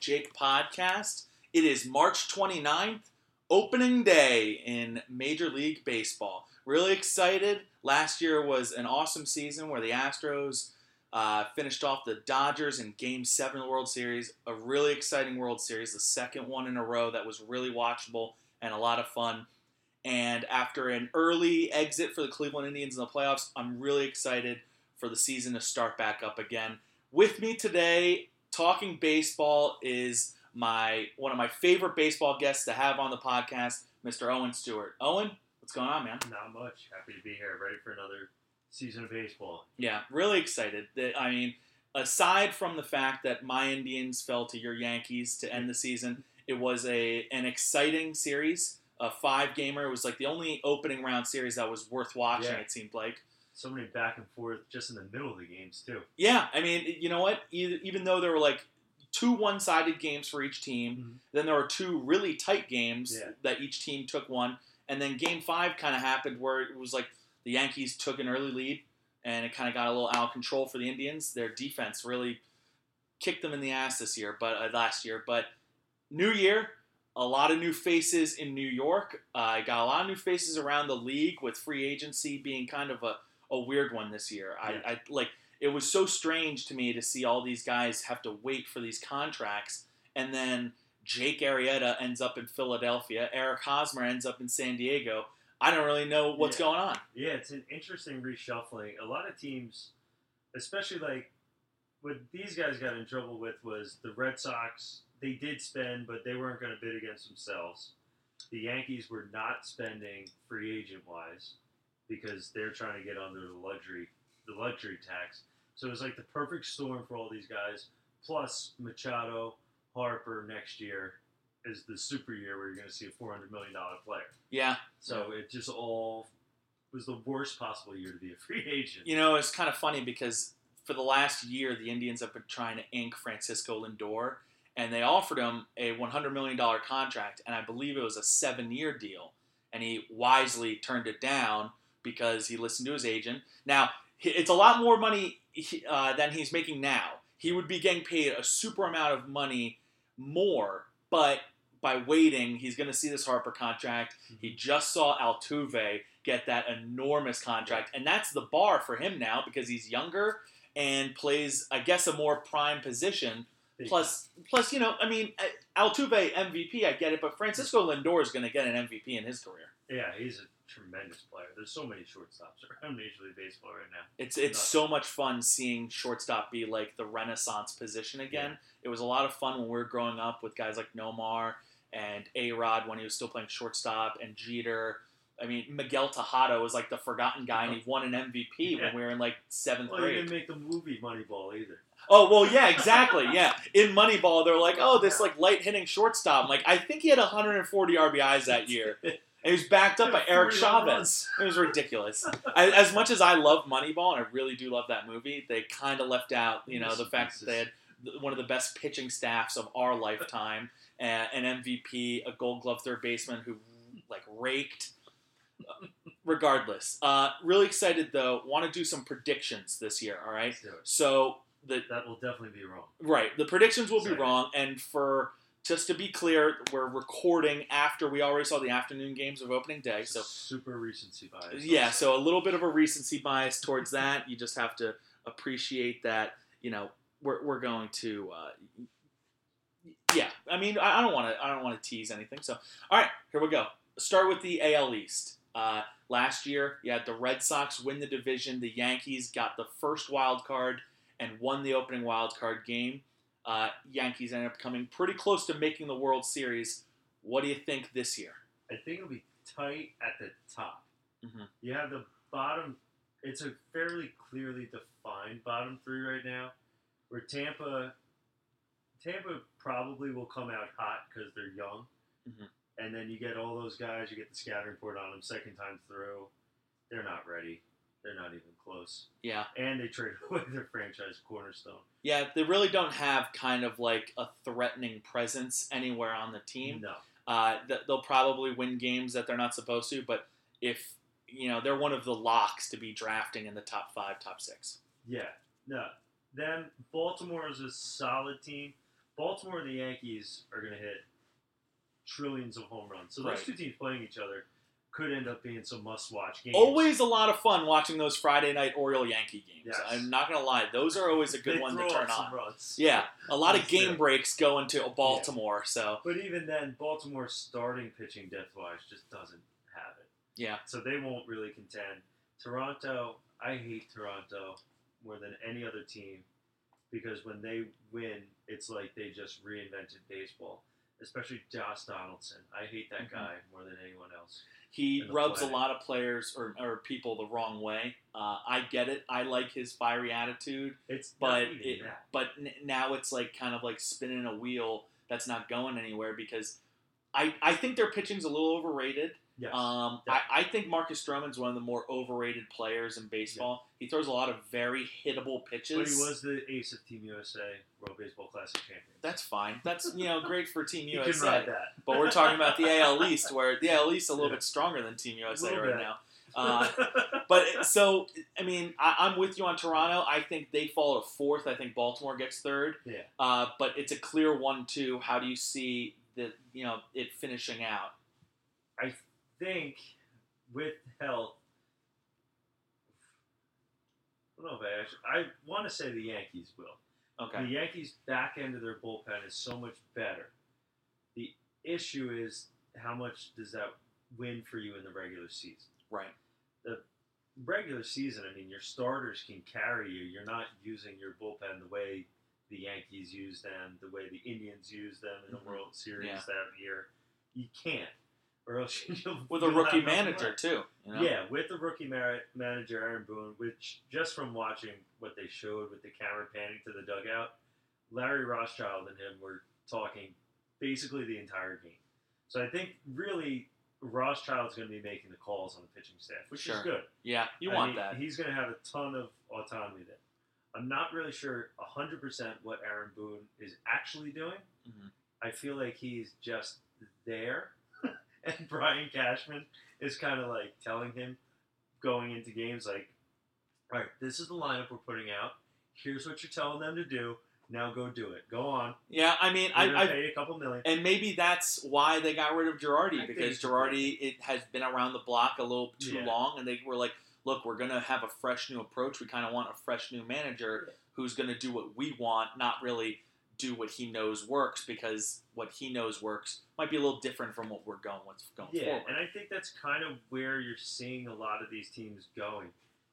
Jake Podcast. It is March 29th, opening day in Major League Baseball. Really excited. Last year was an awesome season where the Astros uh, finished off the Dodgers in Game 7 of the World Series. A really exciting World Series, the second one in a row that was really watchable and a lot of fun. And after an early exit for the Cleveland Indians in the playoffs, I'm really excited for the season to start back up again. With me today, talking baseball, is my one of my favorite baseball guests to have on the podcast, Mr. Owen Stewart. Owen, what's going on, man? Not much. Happy to be here, ready for another season of baseball. Yeah, really excited. I mean, aside from the fact that my Indians fell to your Yankees to end the season, it was a an exciting series, a five gamer. It was like the only opening round series that was worth watching. Yeah. It seemed like. So many back and forth just in the middle of the games too. Yeah, I mean, you know what? Even though there were like two one-sided games for each team, Mhm. then there were two really tight games Yeah. that each team took one, and then Game Five kind of happened where it was like the Yankees took an early lead, and it kind of got a little out of control for the Indians. Their defense really kicked them in the ass this year, but uh, last year. But new year, a lot of new faces in New York. Uh, I got a lot of new faces around the league with free agency being kind of a, a weird one this year. Yeah. I, I like it was so strange to me to see all these guys have to wait for these contracts, and then Jake Arrieta ends up in Philadelphia, Eric Hosmer ends up in San Diego. I don't really know what's Yeah. going on. Yeah, it's an interesting reshuffling. A lot of teams, especially like what these guys got in trouble with was the Red Sox. They did spend, but they weren't going to bid against themselves. The Yankees were not spending free agent wise because they're trying to get under the luxury the luxury tax. So it was like the perfect storm for all these guys. Plus Machado, Harper next year is the super year where you're going to see a four hundred million dollar player. Yeah, So it just all was the worst possible year to be a free agent. You know, it's kind of funny because for the last year, the Indians have been trying to ink Francisco Lindor, and they offered him a $100 million contract, and I believe it was a seven year deal. And he wisely turned it down because he listened to his agent. Now, it's a lot more money uh, than he's making now. He would be getting paid a super amount of money more, but by waiting, he's going to see this Harper contract. He just saw Altuve get that enormous contract, and that's the bar for him now because he's younger and plays, I guess, a more prime position. Plus, plus, you know, I mean, uh, Altuve MVP, I get it, but Francisco Lindor is going to get an MVP in his career. yeah, he's a tremendous player. There's so many shortstops around Major League Baseball right now. It's it's Nuts. so much fun seeing shortstop be like the renaissance position again. It was a lot of fun when we were growing up with guys like Nomar and A Rod when he was still playing shortstop and Jeter. I mean, Miguel Tejada was like the forgotten guy, and he won an MVP Yeah. when we were in like seventh Well, he grade. didn't make the movie Moneyball either. Oh well, yeah, exactly. Yeah, in Moneyball, they're like, oh, this like light hitting shortstop. I'm like, I think he had 140 RBIs that year, he was backed up by Eric Chavez. It was ridiculous. I, as much as I love Moneyball, and I really do love that movie, they kind of left out, you know, the fact that they had one of the best pitching staffs of our lifetime, uh, an MVP, a Gold Glove third baseman who like raked. Regardless, uh, really excited though. Want to do some predictions this year. All right, Let's do it. so the That will definitely be wrong. Right. The predictions will be wrong. And for just to be clear, we're recording after we already saw the afternoon games of opening day. So super recency bias. yeah, so a little bit of a recency bias towards that. You just have to appreciate that. You know, we're, we're going to. Uh, yeah, I mean, I don't want to. I don't want to tease anything. So, all right, here we go. Start with the AL East. Uh, last year, you had the Red Sox win the division. The Yankees got the first wild card and won the opening wild card game. Uh, Yankees ended up coming pretty close to making the World Series. What do you think this year? I think it'll be tight at the top. Mhm. You have the bottom. It's a fairly clearly defined bottom three right now, where Tampa, Tampa probably will come out hot because they're young, Mhm. and then you get all those guys. You get the scattering report on them second time through. They're not ready. They're not even close. Yeah. And they traded away their franchise cornerstone. Yeah, they really don't have kind of like a threatening presence anywhere on the team. No. Uh, they'll probably win games that they're not supposed to, but if you know they're one of the locks to be drafting in the top five, top six. Yeah, no. Then Baltimore is a solid team, Baltimore and the Yankees are going to hit trillions of home runs. So those Right. two teams playing each other could end up being some must-watch games. Always a lot of fun watching those Friday night Oriole Yankee games. Yes. I'm not gonna lie; those are always a good They one to turn on. runs. Yeah, a lot of game yeah. breaks go into Baltimore. So But even then, Baltimore's starting pitching depth-wise just doesn't have it. yeah, So they won't really contend. Toronto, I hate Toronto more than any other team because when they win, it's like they just reinvented baseball. Especially Josh Donaldson. I hate that Mhm. guy more than anyone else. he rubs a lot of players or, or people the wrong way. Uh, I get it. I like his fiery attitude, It's but it, but n- now it's like kind of like spinning a wheel that's not going anywhere because I I think their pitching's a little overrated. Yes. Um, I, I think Marcus Stroman's one of the more overrated players in baseball. He throws a lot of very hittable pitches. but he was the ace of Team USA World Baseball Classic champion. That's fine. That's you know great for Team you can USA. ride that. But we're talking about the AL East, where the AL East is a little Yeah. bit stronger than Team USA right bit. now. Uh, but so I mean, I, I'm with you on Toronto. I think they fall to fourth. I think Baltimore gets third. Yeah. Uh, but it's a clear one-two. How do you see the you know it finishing out? I think with health, I don't know if I actually. I want to say the Yankees will. Okay. The Yankees' back end of their bullpen is so much better. The issue is how much does that win for you in the regular season? Right. The regular season, I mean, your starters can carry you. You're not using your bullpen the way the Yankees use them, the way the Indians use them in the Mhm. World Series Yeah. that year. You can't, or else you'll With a rookie manager too. You know? Yeah, with the rookie mar- manager Aaron Boone, which just from watching what they showed with the camera panning to the dugout, Larry Rothschild and him were talking basically the entire game. So I think really Rothschild's going to be making the calls on the pitching staff, which Sure. is good. Yeah. You I want mean, that. He's going to have a ton of autonomy there. I'm not really sure 100% what Aaron Boone is actually doing. Mhm. I feel like he's just there, and Brian Cashman is kind of like telling him going into games like, "All right, this is the lineup we're putting out. Here's what you're telling them to do. Now go do it. Go on. Yeah. I mean, We're I, I pay a couple million. and maybe that's why they got rid of Girardi I because think- Girardi it has been around the block a little too Yeah. long, and they were like, "Look, we're gonna have a fresh new approach. We kind of want a fresh new manager Yeah. who's gonna do what we want, not really do what he knows works because what he knows works might be a little different from what we're going what's going Yeah, forward." and I think that's kind of where you're seeing a lot of these teams going.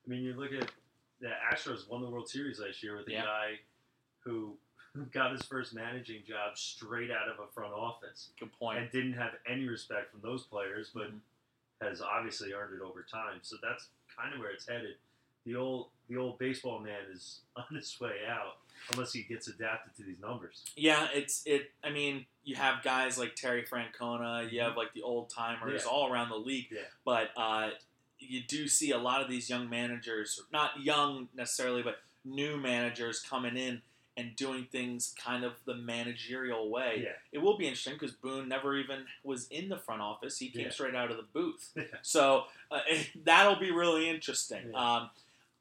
I mean, you look at the Astros won the World Series last year with a Yeah. guy who got his first managing job straight out of a front office Good point. and didn't have any respect from those players, but Mhm. has obviously earned it over time. So that's kind of where it's headed. The old the old baseball man is on his way out unless he gets adapted to these numbers. Yeah, it's it. I mean, you have guys like Terry Francona. You have like the old timers Yeah. all around the league. Yeah. But uh, you do see a lot of these young managers, not young necessarily, but new managers coming in and doing things kind of the managerial way. Yeah. It will be interesting because Boone never even was in the front office. He came Yeah. straight out of the booth. Yeah. So uh, that'll be really interesting. Um,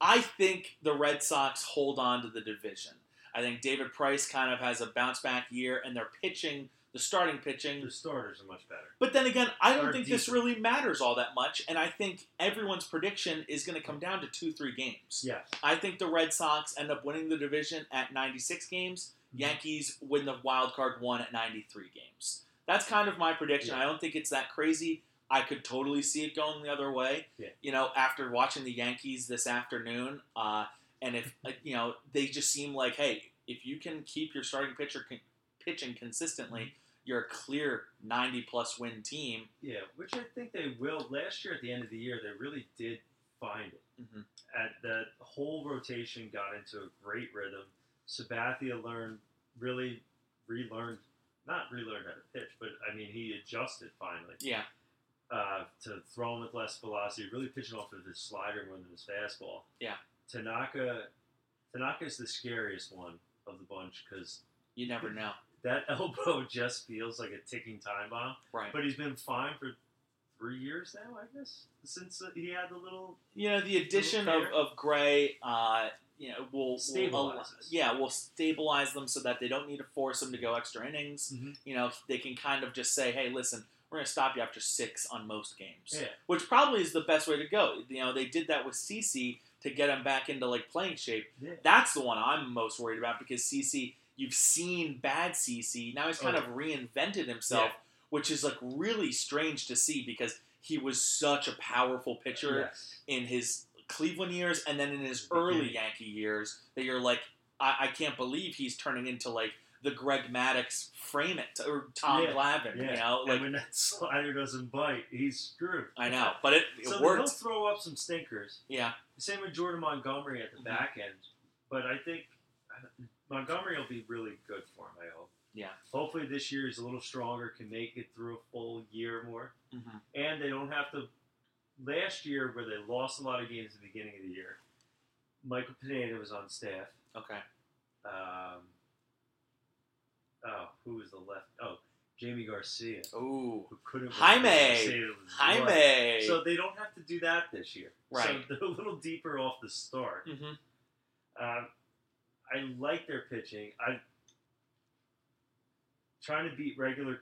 I think the Red Sox hold on to the division. I think David Price kind of has a bounce back year, and they're pitching, the starting pitching. The starters are much better. But then again, I don't think this really matters all that much, and I think everyone's prediction is going to come down to two, three games. Yeah. I think the Red Sox end up winning the division at 96 games. Mm-hmm. Yankees win the wild card one at 93 games. That's kind of my prediction. Yeah. I don't think it's that crazy. I could totally see it going the other way. Yeah. You know, after watching the Yankees this afternoon, uh, and if you know, they just seem like, hey, if you can keep your starting pitcher con- pitching consistently, you're a clear 90 plus win team. Yeah, which I think they will. Last year at the end of the year, they really did find it. Mhm. At the whole rotation got into a great rhythm. Sabathia learned, really relearned, not relearned how to pitch, but I mean he adjusted finally Yeah, uh, to throwing with less velocity, really pitching off of his slider more than his fastball. Yeah. Tanaka, Tanaka is the scariest one of the bunch because you never know. that elbow just feels like a ticking time bomb. Right. But he's been fine for three years now, I guess, since uh, he had the little. You know, the addition of, of Gray, uh, you know will will yeah will stabilize them so that they don't need to force them to go extra innings. Mhm. You know they can kind of just say, hey, listen, we're going to stop you after six on most games, Yeah. which probably is the best way to go. You know they did that with CC to get him back into like playing shape. Yeah. That's the one I'm most worried about because CC, you've seen bad CC. Now he's oh, kind Oh. of reinvented himself, Yeah. which is like really strange to see because he was such a powerful pitcher Yes. in his Cleveland years and then in his early Yankee years that you're like, I, I can't believe he's turning into like the Greg Maddux frame it or Tom Yeah. Glavine, Yeah. you know? and Like when that slider doesn't bite, he's screwed. I know, but it, it So worked. he'll throw up some stinkers. Yeah, Same with Jordan Montgomery at the Mhm. back end, but I think Montgomery will be really good for him. I hope. yeah. Hopefully this year he's a little stronger, can make it through a full year more, hmm and they don't have to. Last year, where they lost a lot of games at the beginning of the year, Michael Pineda was on staff. Okay. Um, oh, who was the left? Oh, Jamie Garcia, Ooh. who couldn't. Jaime. Save his life. Jaime. So they don't have to do that this year. Right. So they're a little deeper off the start. hmm Um, I like their pitching. I trying to beat regular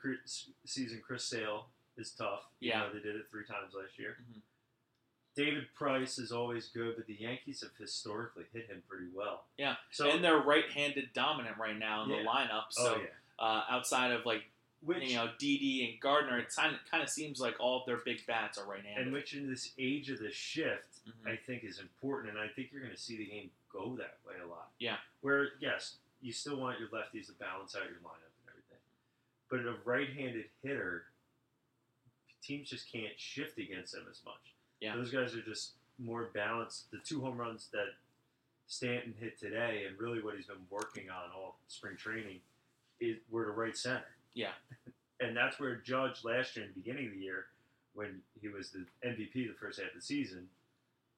season Chris Sale is tough. You Yeah. know, they did it three times last year. Mhm. David Price is always good, but the Yankees have historically hit him pretty well. Yeah. So and they're right-handed dominant right now in Yeah. the lineup. So oh yeah, uh, outside of like which you know Didi and Gardner, it kind of seems like all of their big bats are right-handed. and which in this age of the shift, Mhm. I think is important, and I think you're going to see the game go that way a lot. Yeah. Where yes, you still want your lefties to balance out your lineup and everything, but a right-handed hitter, teams just can't shift against them as much. Yeah. Those guys are just more balanced. The two home runs that Stanton hit today, and really what he's been working on all spring training, is were to right center. Yeah. And that's where Judge last year in the beginning of the year, when he was the MVP the first half of the season,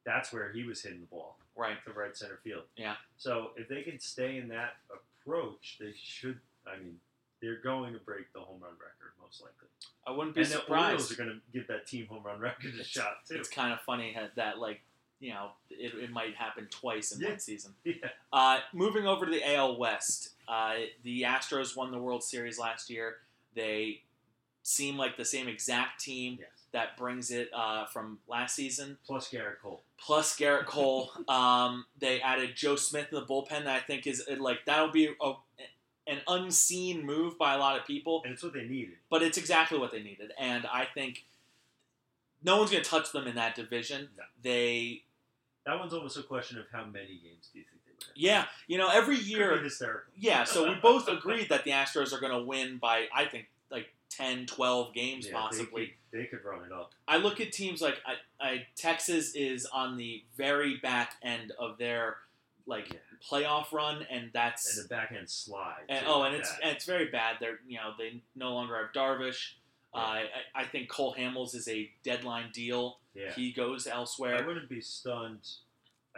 that's where he was hitting the ball right. to right center field. Yeah. So if they can stay in that approach, they should. I mean, they're going to break the home run record most likely. I wouldn't be and the surprised. Orioles are going to give that team home run record a shot too. It's kind of funny that like you know it, it might happen twice in Yeah. one season. Yeah. Uh, moving over to the AL West, uh, the Astros won the World Series last year. They seem like the same exact team Yes. that brings it uh, from last season. Plus Gerrit Cole. Plus Gerrit Cole. um, they added Joe Smith in the bullpen. That I think is like that'll be a, an unseen move by a lot of people, And it's what they needed. but it's exactly what they needed. And I think no one's going to touch them in that division. No. They That one's almost a question of how many games do you think they would have? Yeah, you know, every year, hysterical. yeah, so we both agreed that the Astros are going to win by, I think, like 10, 12 games Yeah, possibly. They could, they could run it up. I look at teams like I, I, Texas is on the very back end of their like Yeah. playoff run, and that's And the back end slide. and, too, oh, like and it's that. and it's very bad. They're you know they no longer have Darvish. Uh, I, I think Cole Hamels is a deadline deal. yeah. He goes elsewhere. I wouldn't be stunned.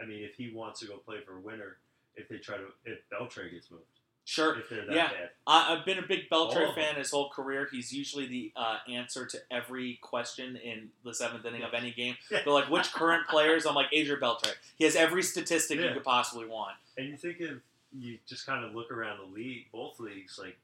I mean, if he wants to go play for a winner, if they try to, if Beltre gets moved, Sure, if they're that Yeah. bad. I, I've been a big Beltre fan his whole career. He's usually the uh, answer to every question in the seventh inning of any game. Yeah. They're like, which current players? I'm like, Adrian Beltre. He has every statistic you could possibly want. And you think if you just kind of look around the league, both leagues, like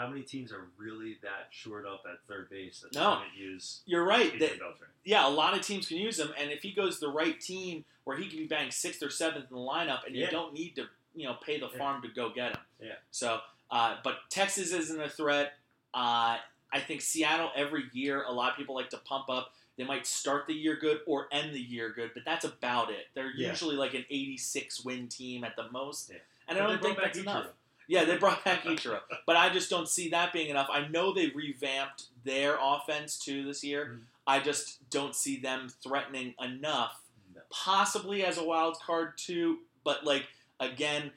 how many teams are really that short up at third base that No. they couldn't use You're right. That, yeah, a lot of teams can use him, and if he goes the right team where he can be banged sixth or seventh in the lineup, and you don't need to, you know, pay the Yeah. farm to go get him. Yeah. So, uh, but Texas isn't a threat. Uh, I think Seattle every year, a lot of people like to pump up. They might start the year good or end the year good, but that's about it. They're Yeah. usually like an 86 win team at the most, Yeah. and But I don't think that's enough. Yeah, they brought back Ichiro, but I just don't see that being enough. I know they revamped their offense too this year. Mhm. I just don't see them threatening enough, No. possibly as a wild card too. But like again,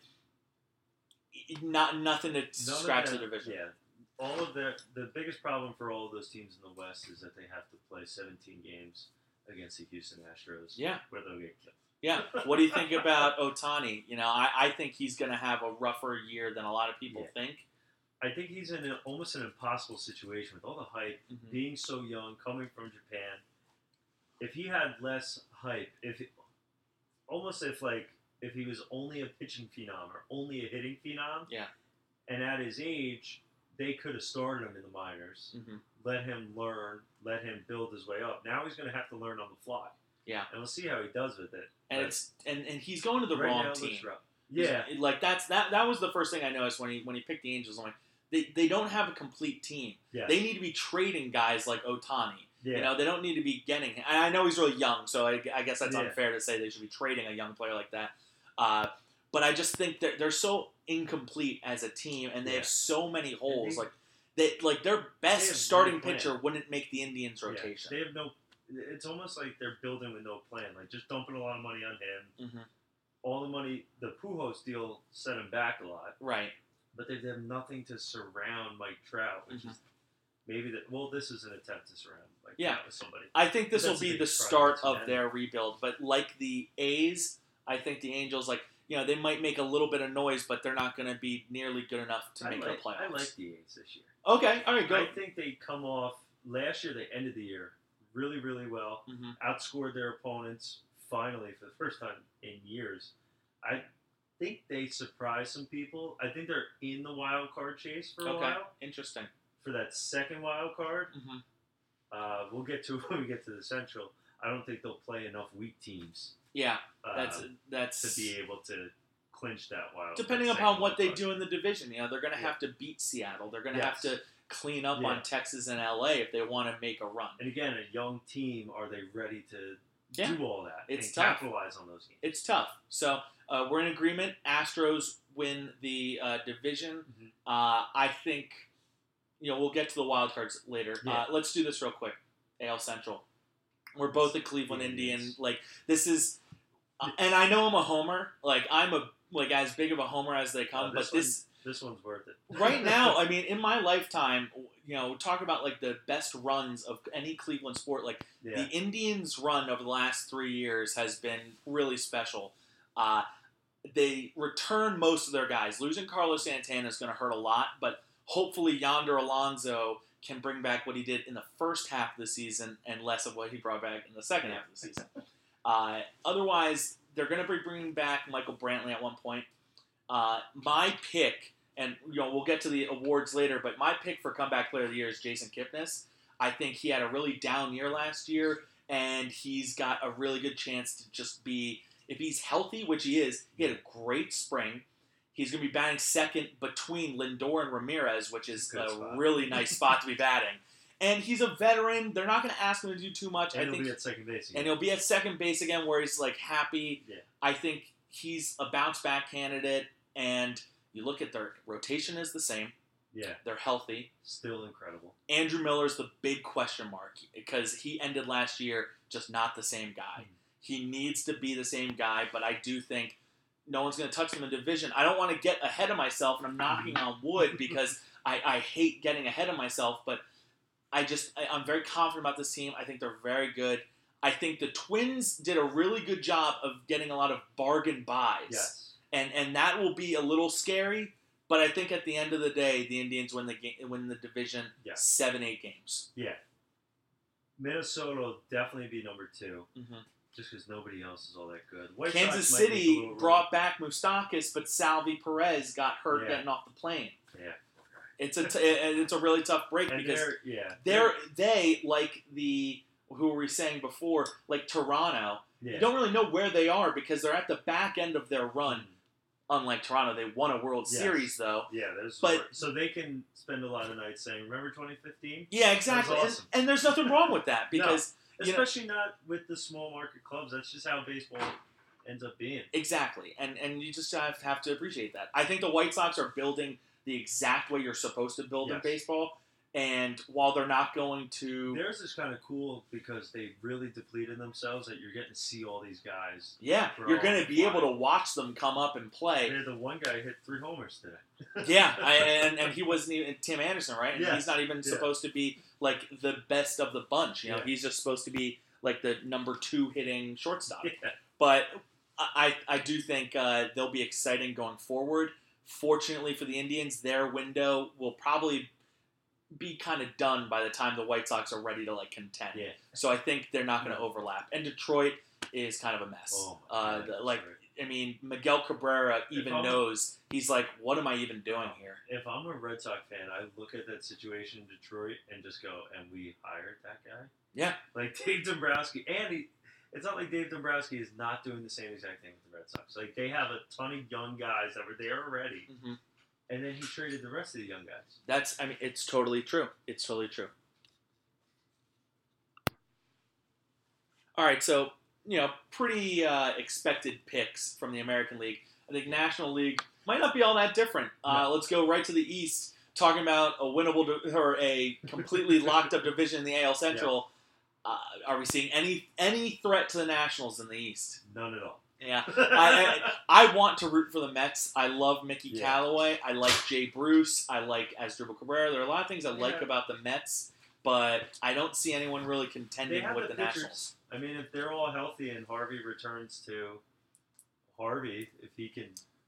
not nothing to None scratch the division. Yeah. All of the the biggest problem for all of those teams in the West is that they have to play 17 games against the Houston Astros. Yeah. Where they'll get killed. Yeah. What do you think about Ohtani? You know, I, I think he's going to have a rougher year than a lot of people Yeah. think. I think he's in a, almost an impossible situation with all the hype, Mhm. being so young, coming from Japan. If he had less hype, if almost if like if he was only a pitching phenom or only a hitting phenom. Yeah. And at his age, they could have started him in the minors, Mhm. let him learn, let him build his way up. Now he's going to have to learn on the fly. Yeah. And we'll see how he does with it. And But it's and, and he's going to the right wrong team. Yeah. like that's that that was the first thing I noticed when he when he picked the Angels. I'm like, they, they don't have a complete team. Yeah. They need to be trading guys like Ohtani. yeah. You know, they don't need to be getting. And I know he's really young, so I, I guess that's Yeah. unfair to say they should be trading a young player like that. Uh, but I just think that they're so incomplete as a team, and they Yeah. have so many holes. they- like they like their best have no starting pitcher wouldn't make the Indians Yeah. rotation. They have no. It's almost like they're building with no plan. Like just dumping a lot of money on him. Mhm. All the money, the Pujols deal set him back a lot, Right. but they have nothing to surround Mike Trout, which Mhm. is maybe that. Well, this is an attempt to surround Mike Yeah. Trout with somebody. I think this will be the start of their rebuild. But like the A's, I think the Angels, like you know, they might make a little bit of noise, but they're not going to be nearly good enough to I make like, the playoffs. I like the A's this year. Okay, all right, go. I think they come off last year. They ended the year really, really well. hmm outscored their opponents finally for the first time in years. I think they surprised some people. I think they're in the wild card chase for a Okay, while interesting. for that second wild card. hmm Uh, we'll get to it when we get to the Central. I don't think they'll play enough weak teams Yeah, uh, that's that's to be able to clinch that wild. depending upon what they card. do in the division. You know, they're going to Yeah. have to beat Seattle. They're going to Yes. have to clean up Yeah. on Texas and LA if they want to make a run. And again, a young team, are they ready to Yeah. do all that It's tough. capitalize on those games? It's tough. So uh, we're in agreement. Astros win the uh, division. Mhm. Uh, I think you know we'll get to the wild cards later. Yeah. Uh, let's do this real quick. AL Central. We're both a Cleveland Indian. Like this is, uh, and I know I'm a homer. Like I'm a like as big of a homer as they come. Uh, but this This one's worth it. right now, I mean, in my lifetime, you know, talk about like the best runs of any Cleveland sport. Like yeah. the Indians' run over the last three years has been really special. Uh, they return most of their guys. Losing Carlos Santana is going to hurt a lot, but hopefully Yonder Alonso can bring back what he did in the first half of the season and less of what he brought back in the second half of the season. Uh, otherwise, they're going to be bringing back Michael Brantley at one point. Uh, my pick, and you know we'll get to the awards later, but my pick for comeback player of the year is Jason Kipnis. I think he had a really down year last year, and he's got a really good chance to just be, if he's healthy, which he is, he had a great spring. He's going to be batting second between Lindor and Ramirez, which is Good a spot. really nice spot to be batting. And he's a veteran. They're not going to ask him to do too much. and I he'll be at second base. and again. he'll be at second base again where he's like happy. Yeah. I think he's a bounce back candidate and you look at their rotation is the same. yeah, They're healthy. still incredible. Andrew Miller's the big question mark because he ended last year just not the same guy. Mhm. He needs to be the same guy, but I do think no one's going to touch him in the division. I don't want to get ahead of myself, and I'm knocking on wood because I, I hate getting ahead of myself, but I just I, I'm very confident about this team. I think they're very good. I think the Twins did a really good job of getting a lot of bargain buys, Yes. And and that will be a little scary. But I think at the end of the day, the Indians win the game, win the division, Yeah. seven eight games. Yeah. Minnesota will definitely be number 2 Mhm. just because nobody else is all that good. White Kansas Sox might make a City brought back Moustakas, but Salvy Perez got hurt Yeah. getting off the plane. Yeah. It's a t- it's a really tough break And because they're, yeah, they're they like the who were we saying before like Toronto. yeah. You don't really know where they are because they're at the back end of their run. Unlike Toronto, they won a World Yes. Series though. Yeah, there's But- so they can spend a lot of nights saying, "Remember 2015?" Yeah, exactly. That's And- And, there's nothing wrong with that because know- Especially not with the small market clubs. That's just how baseball ends up being. exactly, and and you just have, have to appreciate that. I think the White Sox are building the exact way you're supposed to build in baseball, and while they're not going to, Theirs is kind of cool because they really depleted themselves. That you're getting to see all these guys. yeah, you're going to be able to watch them come up and play. They're the one guy hit three homers today. yeah, I, and and he wasn't even Tim Anderson, right? And Yeah. he's not even Yeah. supposed to be like the best of the bunch. You know, Yeah. he's just supposed to be like the number two hitting shortstop. Yeah. But I I do think uh, they'll be exciting going forward. Fortunately for the Indians, their window will probably be kind of done by the time the White Sox are ready to like contend. Yeah. So I think they're not going to overlap. And Detroit is kind of a mess. Oh, uh, God, the- like. I mean, Miguel Cabrera even I'm- knows he's like, what am I even doing here? If I'm a Red Sox fan, I look at that situation in Detroit and just go, and we hired that guy? Yeah. Like Dave Dombrowski. And he, it's not like Dave Dombrowski is not doing the same exact thing with the Red Sox. Like, they have a ton of young guys that were there already, hmm and then he traded the rest of the young guys. That's, I mean, it's totally true. It's totally true. All right, so you know, pretty uh, expected picks from the American League. I think National League might not be all that different. Uh, let's go right to the East, talking about a winnable di- or a completely locked up division in the AL Central. Uh, are we seeing any any threat to the Nationals in the East? None at all. Yeah, I, I, I want to root for the Mets. I love Mickey Yeah. Callaway. I like Jay Bruce. I like Asdrubal Cabrera. There are a lot of things I like about the Mets, but I don't see anyone really contending with the the. Nationals. I mean, if they're all healthy and Harvey returns to Harvey, if he can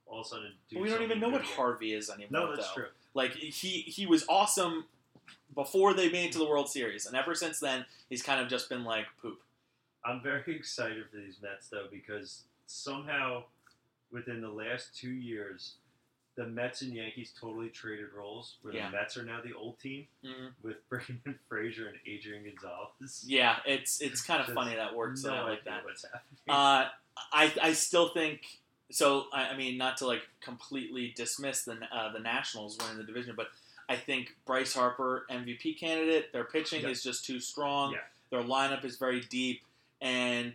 all of a sudden do But we don't even know what again. Harvey is anymore. No, that's though. true. Like he he was awesome before they made it to the World Series, and ever since then he's kind of just been like poop. I'm very excited for these Mets though because somehow within the last two years, the Mets and Yankees totally traded roles. Where Yeah. the Mets are now the old team Mhm. with Brandon Frazier and Adrian Gonzalez. Yeah, it's it's kind of funny that works no out like idea that. What's happening? Uh, I I still think so. I, I mean, not to like completely dismiss the uh, the Nationals winning the division, but I think Bryce Harper MVP candidate. Their pitching Yeah. is just too strong. Yeah. Their lineup is very deep, and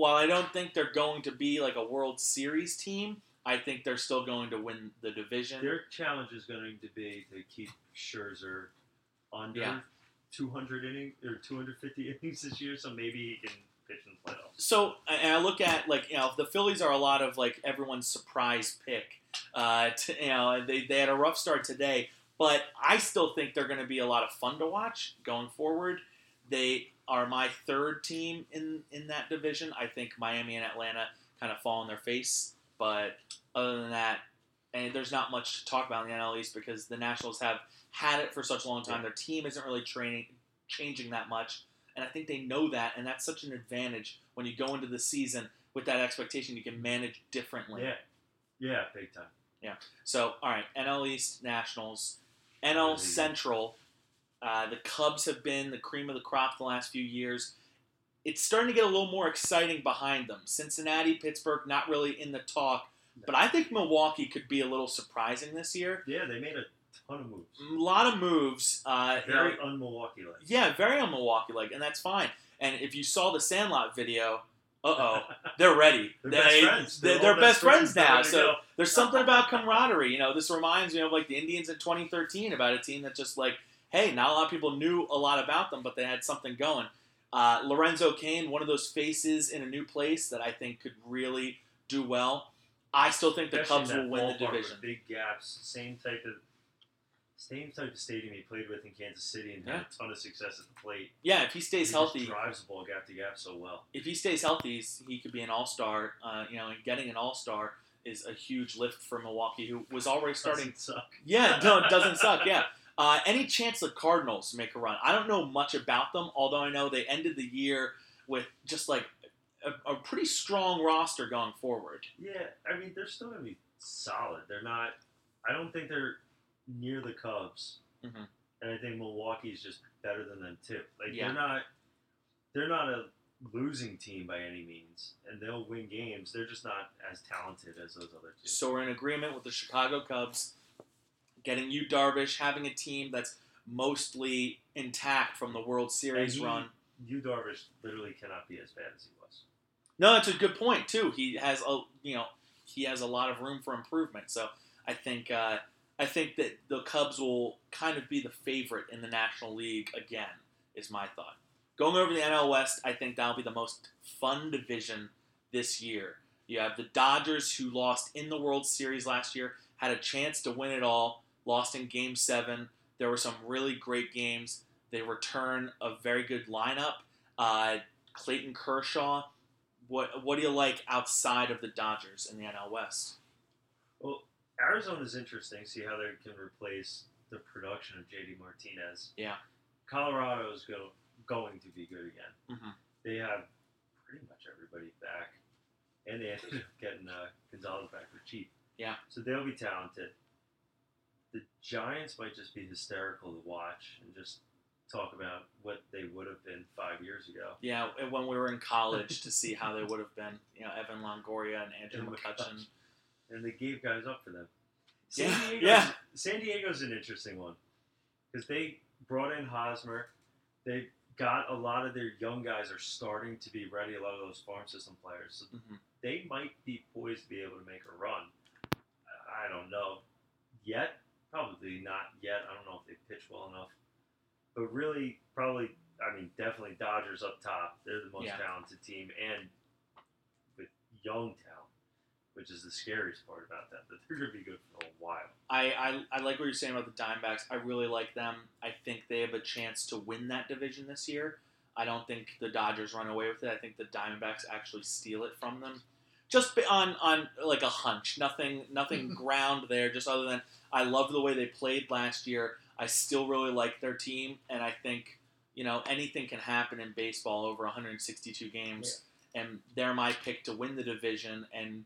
while I don't think they're going to be like a World Series team, I think they're still going to win the division. Their challenge is going to be to keep Scherzer under Yeah. 200 innings or 250 innings this year, so maybe he can pitch in the playoffs. So, and I look at like you know the Phillies are a lot of like everyone's surprise pick. Uh, to, you know they they had a rough start today, but I still think they're going to be a lot of fun to watch going forward. They are my third team in in that division. I think Miami and Atlanta kind of fall on their face, but other than that, and there's not much to talk about in the NL East because the Nationals have had it for such a long time. Their team isn't really training changing that much. And I think they know that, and that's such an advantage when you go into the season with that expectation. You can manage differently. Yeah, yeah, big time. Yeah. So, all right, NL East Nationals, NL Central. Uh, the Cubs have been the cream of the crop the last few years. It's starting to get a little more exciting behind them. Cincinnati, Pittsburgh, not really in the talk, but I think Milwaukee could be a little surprising this year. Yeah, they made a ton of moves. A lot of moves. Uh, Very un-Milwaukee like. Yeah, very on Milwaukee like, and that's fine. And if you saw the Sandlot video, uh oh, they're ready. They're they, best friends. They're, they're best friends They're now. So there's something about camaraderie. You know, this reminds me of like the Indians in 2013 about a team that just like, hey, not a lot of people knew a lot about them, but they had something going. Uh, Lorenzo Cain, one of those faces in a new place that I think could really do well. I still think the Especially Cubs will win the division. Big gaps, same type of same type of stadium he played with in Kansas City and had a ton of success at the plate. Yeah, if he stays he healthy, drives the ball gap to gap so well. if he stays healthy, he could be an all star. Uh, you know, and getting an all star is a huge lift for Milwaukee, who was already starting. Doesn't suck. Yeah, no, it doesn't suck. Yeah. Uh, any chance the Cardinals make a run? I don't know much about them, although I know they ended the year with just like a, a pretty strong roster going forward. Yeah, I mean they're still gonna be solid. They're not. I don't think they're near the Cubs, Mhm. and I think Milwaukee's just better than them too. Like Yeah. they're not. They're not a losing team by any means, and they'll win games. They're just not as talented as those other two. So we're in agreement with the Chicago Cubs getting Yu Darvish, having a team that's mostly intact from the World Series he- run. Yu Darvish literally cannot be as bad as he was. No, that's a good point too. He has a you know he has a lot of room for improvement. So I think uh, I think that the Cubs will kind of be the favorite in the National League again. Is my thought. Going over the NL West, I think that'll be the most fun division this year. You have the Dodgers, who lost in the World Series last year, had a chance to win it all, lost in Game Seven. There were some really great games. They return a very good lineup. Uh, Clayton Kershaw, what what do you like outside of the Dodgers in the NL West? Well, Arizona's interesting. See how they can replace the production of JD Martinez. Yeah. Colorado is go, going to be good again. Mhm. They have pretty much everybody back, and they ended up getting uh, Gonzalez back for cheap. Yeah. So they'll be talented. The Giants might just be hysterical to watch and just talk about what they would have been five years ago. Yeah, when we were in college to see how they would have been. You know, Evan Longoria and Andrew And McCutcheon. and they gave guys up for them. Yeah, San Diego's, yeah. San Diego's an interesting one because they brought in Hosmer. They got a lot of their young guys are starting to be ready. A lot of those farm system players, so Mhm. they might be poised to be able to make a run. I don't know yet. Probably not yet. I don't know if they pitch well enough. But really, probably, I mean, definitely Dodgers up top. They're the most Yeah. talented team, and with young talent, which is the scariest part about that. That they're going to be good for a while. I, I, I like what you're saying about the Diamondbacks. I really like them. I think they have a chance to win that division this year. I don't think the Dodgers run away with it. I think the Diamondbacks actually steal it from them. Just on on like a hunch, nothing nothing ground there. Just other than I love the way they played last year. I still really like their team, and I think you know anything can happen in baseball over 162 games, and they're my pick to win the division and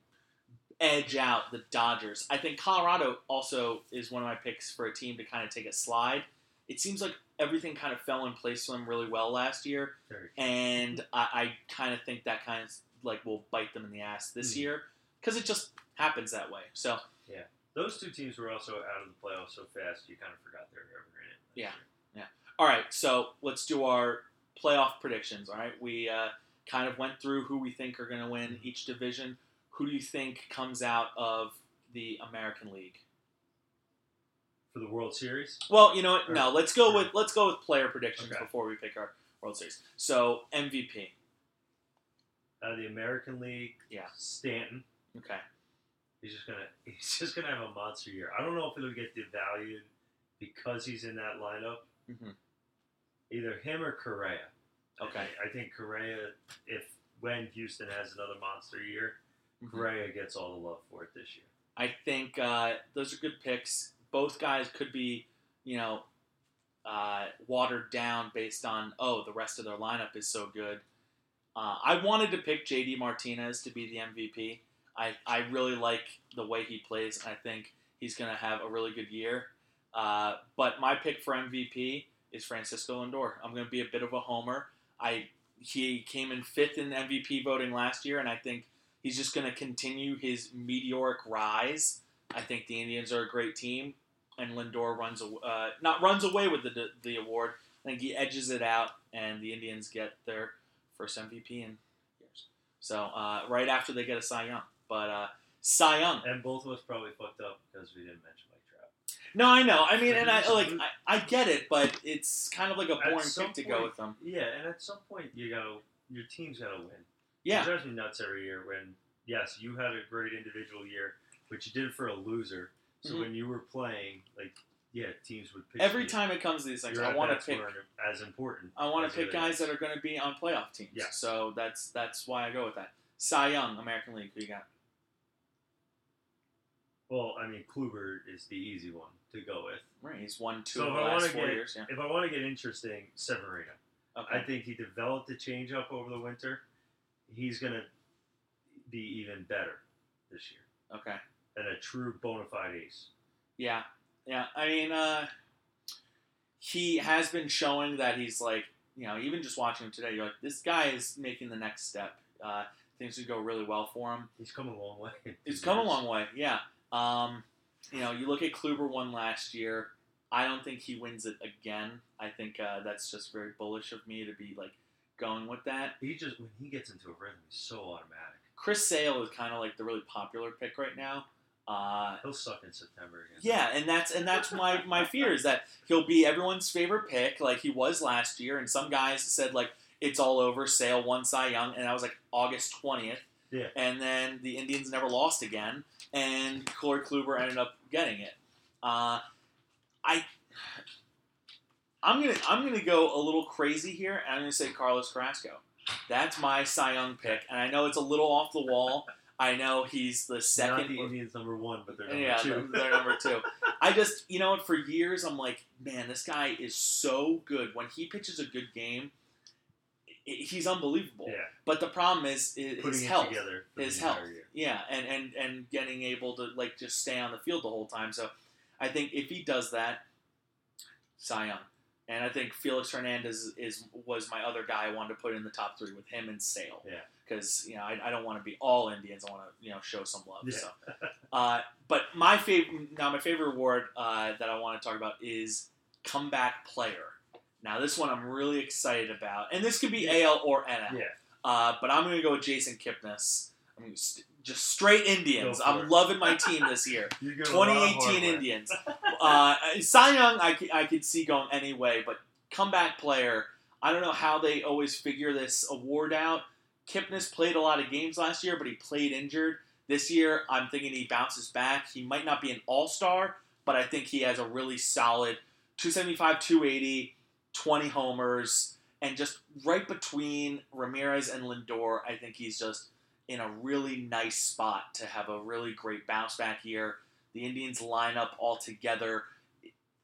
edge out the Dodgers. I think Colorado also is one of my picks for a team to kind of take a slide. It seems like everything kind of fell in place for them really well last year, and I, I kind of think that kind of like will bite them in the ass this Hmm. year because it just happens that way. So yeah, Those two teams were also out of the playoffs so fast, you kind of forgot they were ever in it. Yeah. yeah. All right, so let's do our playoff predictions. All right, we uh, kind of went through who we think are going to win each division. Who do you think comes out of the American League? For the World Series, Well, you know what? Or- No, let's go with let's go with player predictions Okay. before we pick our World Series. So MVP. Out of the American League, Yeah. Stanton. Okay. He's just gonna he's just gonna have a monster year. I don't know if it'll get devalued because he's in that lineup. hmm Either him or Correa. Okay. I, I think Correa, if when Houston has another monster year, Mhm. Correa gets all the love for it this year. I think uh, those are good picks. Both guys could be, you know, uh, watered down based on oh the rest of their lineup is so good. Uh, I wanted to pick JD Martinez to be the MVP. I, I really like the way he plays. and I think he's going to have a really good year. Uh, but my pick for MVP is Francisco Lindor. I'm going to be a bit of a homer. I he came in fifth in MVP voting last year, and I think he's just going to continue his meteoric rise. I think the Indians are a great team, and Lindor runs uh, not runs away with the the award. I think he edges it out, and the Indians get their first MVP in years. So uh, right after they get a Cy Young, but uh, Cy Young. And both of us probably fucked up because we didn't mention Mike Trout. No, I know. I mean, and I like I, I get it, but it's kind of like a boring pick to go with them. Yeah, and at some point you gotta your team's gotta win. Yeah, It drives me nuts every year when yes, you had a great individual year, but you did it for a loser. So Mhm. when you were playing, like yeah, teams would pick every you. time it comes to these things, Your I want to pick. as important. I want to pick guys that are going to be on playoff teams. Yeah. So that's that's why I go with that. Cy Young, American League. Who you got? Well, I mean, Kluber is the easy one to go with. Right, he's won two So of if the last four get- years. Yeah. If I want to get interesting, Severino. Okay. I think he developed a changeup over the winter. He's gonna be even better this year okay. and a true bona fide ace. Yeah. Yeah. I mean, uh, he has been showing that he's like, you know, even just watching him today, you're like, this guy is making the next step. Uh, things would go really well for him. He's come a long way. He's come a long way, yeah. Um, you know, you look at Kluber won last year. I don't think he wins it again. I think uh, that's just very bullish of me to be like going with that. He just when he gets into a rhythm, he's so automatic. Chris Sale is kind of like the really popular pick right now. Uh, He'll suck in September again. yeah, and that's and that's my my fear is that he'll be everyone's favorite pick like he was last year. And some guys said like it's all over. Sale won Cy Young, and that was like August twentieth. Yeah. And then the Indians never lost again, and Corey Kluber ended up getting it. Uh, I. I'm gonna I'm gonna go a little crazy here, and I'm gonna say Carlos Carrasco. That's my Cy Young pick, and I know it's a little off the wall. I know he's the Not second. the Indians number one, but they're number yeah, two. they're number two. I just, you know what? For years, I'm like, man, this guy is so good. When he pitches a good game, he's unbelievable. Yeah, But the problem is, is putting his health. together. his health. year. Yeah, and, and and getting able to like just stay on the field the whole time. So I think if he does that, Cy Young. And I think Felix Hernandez is was my other guy I wanted to put in the top three with him and Sale. Yeah. Because you know I, I don't want to be all Indians. I want to you know show some love. Yeah. So, uh, but my favorite now my favorite award uh, that I want to talk about is comeback player. Now this one I'm really excited about, and this could be AL or NL. Yeah. Uh, but I'm going to go with Jason Kipnis. I'm st- just straight Indians. I'm it. loving my team this year. You go a lot of 2018. Indians. Uh, Cy Young, I, I could see going anyway, but comeback player, I don't know how they always figure this award out. Kipnis played a lot of games last year, but he played injured. This year, I'm thinking he bounces back. He might not be an all star, but I think he has a really solid 275, 280, 20 homers, and just right between Ramirez and Lindor, I think he's just in a really nice spot to have a really great bounce back year. The Indians lineup all together,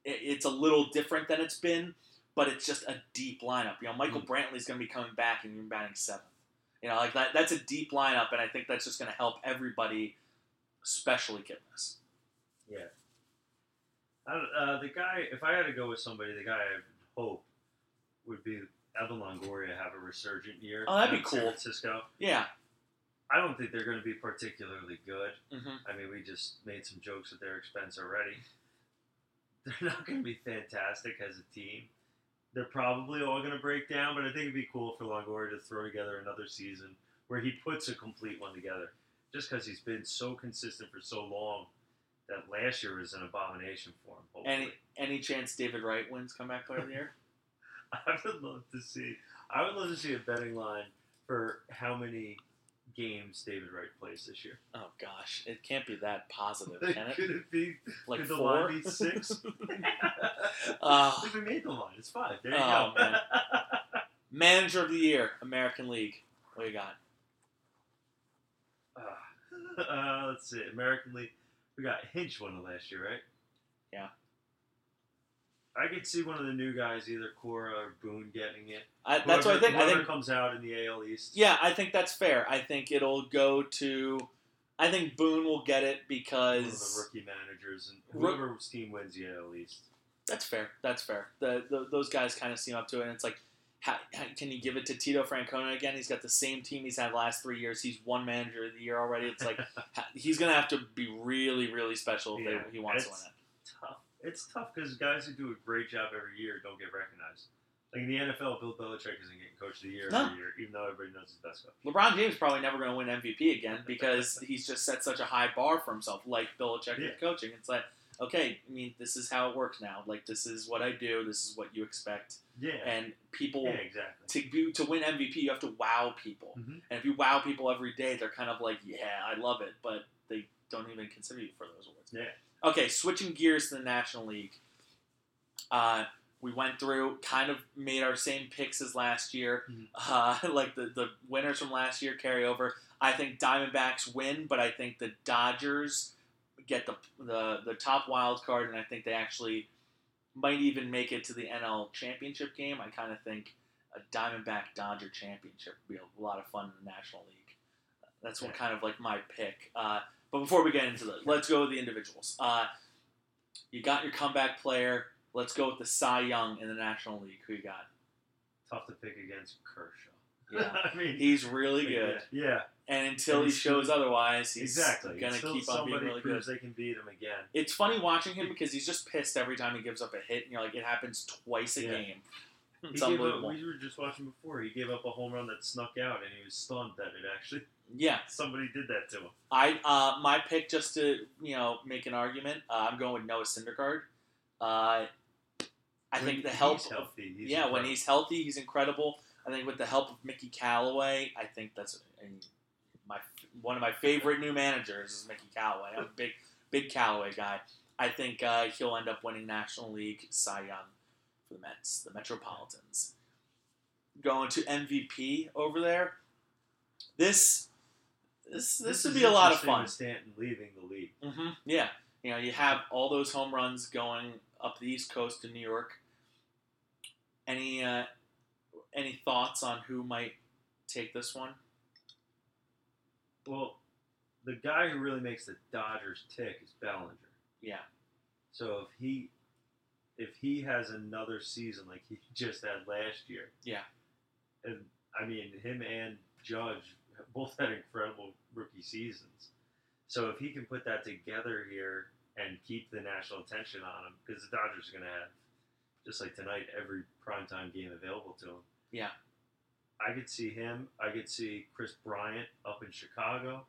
it's a little different than it's been, but it's just a deep lineup. You know, Michael Brantley's going to be coming back and even batting seventh. You know, like that. That's a deep lineup, and I think that's just going to help everybody, especially Kipnis. I don't, uh, the guy, if I had to go with somebody, the guy I hope would be Evan Longoria have a resurgent year. Oh, that'd be at San cool. Francisco. Yeah. I don't think they're going to be particularly good. hmm I mean, we just made some jokes at their expense already. They're not going to be fantastic as a team. They're probably all going to break down, but I think it'd be cool for Longoria to throw together another season where he puts a complete one together. Just because he's been so consistent for so long that last year was an abomination for him. Hopefully. Any any chance David Wright wins comeback player of the year? I would love to see. I would love to see a betting line for how many games David Wright plays this year. Oh gosh, it can't be that positive, can it? Could it be Like could the four? line be six? Uh, if we made the line, it's five. There you Oh, go. man. manager of the year, American League. What you got? Uh, uh, let's see. American League. We got Hinch won it last year, right? Yeah. I could see one of the new guys, either Cora or Boone, getting it. I, that's what I think. I think comes out in the AL East. Yeah, I think that's fair. I think it'll go to. I think Boone will get it One of the because rookie managers and whoever's team wins the AL East. that's fair. That's fair. The, the those guys kind of seem up to it, and it's like, how, how, can you give it to Tito Francona again? He's got the same team he's had last three years. He's won manager of the year already. It's like he's gonna have to be really, really special if they- he wants to win it. tough. It's tough because guys who do a great job every year don't get recognized. Like in the NFL, Bill Belichick isn't getting coach of the year No. every year, even though everybody knows he's the best coach. LeBron James is probably never going to win MVP again because he's just set such a high bar for himself, like Belichick Yeah. with coaching. It's like, okay, I mean, this is how it works now. Like, this is what I do. This is what you expect. Yeah, And people, yeah, exactly. to be, to win MVP, you have to wow people. Mhm. And if you wow people every day, they're kind of like, yeah, I love it, but they don't even consider you for those awards. Yeah. Okay, switching gears to the National League. Uh, we went through, kind of made our same picks as last year. Mhm. Uh, like the, the winners from last year carry over. I think Diamondbacks win, but I think the Dodgers get the, the, the top wild card, and I think they actually might even make it to the NL championship game. I kind of think a Diamondback Dodger championship would be a lot of fun in the National League. That's what kind of like my pick. Uh, but before we get into the, let's go with the individuals. Uh, you got your comeback player. Let's go with the Cy Young in the National League. Who you got? Tough to pick against Kershaw. Yeah. I mean, He's really good, Yeah, and until And he shows otherwise, he's exactly. gonna keep on being really good. they can beat him again. It's funny watching him because he's just pissed every time he gives up a hit, and you're like, it happens twice a Yeah. game. He gave up, we were just watching before. He gave up a home run that snuck out, and he was stunned that it actually Yeah, somebody did that to him. I uh, my pick just to you know make an argument. Uh, I'm going with Noah Syndergaard. Uh, I When think the he's help. Of, healthy. He's yeah, when he's healthy, he's incredible. I think with the help of Mickey Callaway, I think that's and my one of my favorite new managers is Mickey Callaway. I'm a big big Callaway guy. I think uh, he'll end up winning National League Cy Young for the Mets, the Metropolitans. Going to MVP over there. This this this, would be a lot of fun. Stanton leaving the league. hmm Yeah, you know, you have all those home runs going up the East Coast to New York. Any, uh, any thoughts on who might take this one? Well, the guy who really makes the Dodgers tick is Bellinger. Yeah. So if he if he has another season like he just had last year, Yeah. and I mean him and Judge both had incredible rookie seasons. So if he can put that together here and keep the national attention on him, because the Dodgers are going to have, just like tonight, every primetime game available to him. Yeah. I could see him. I could see Kris Bryant up in Chicago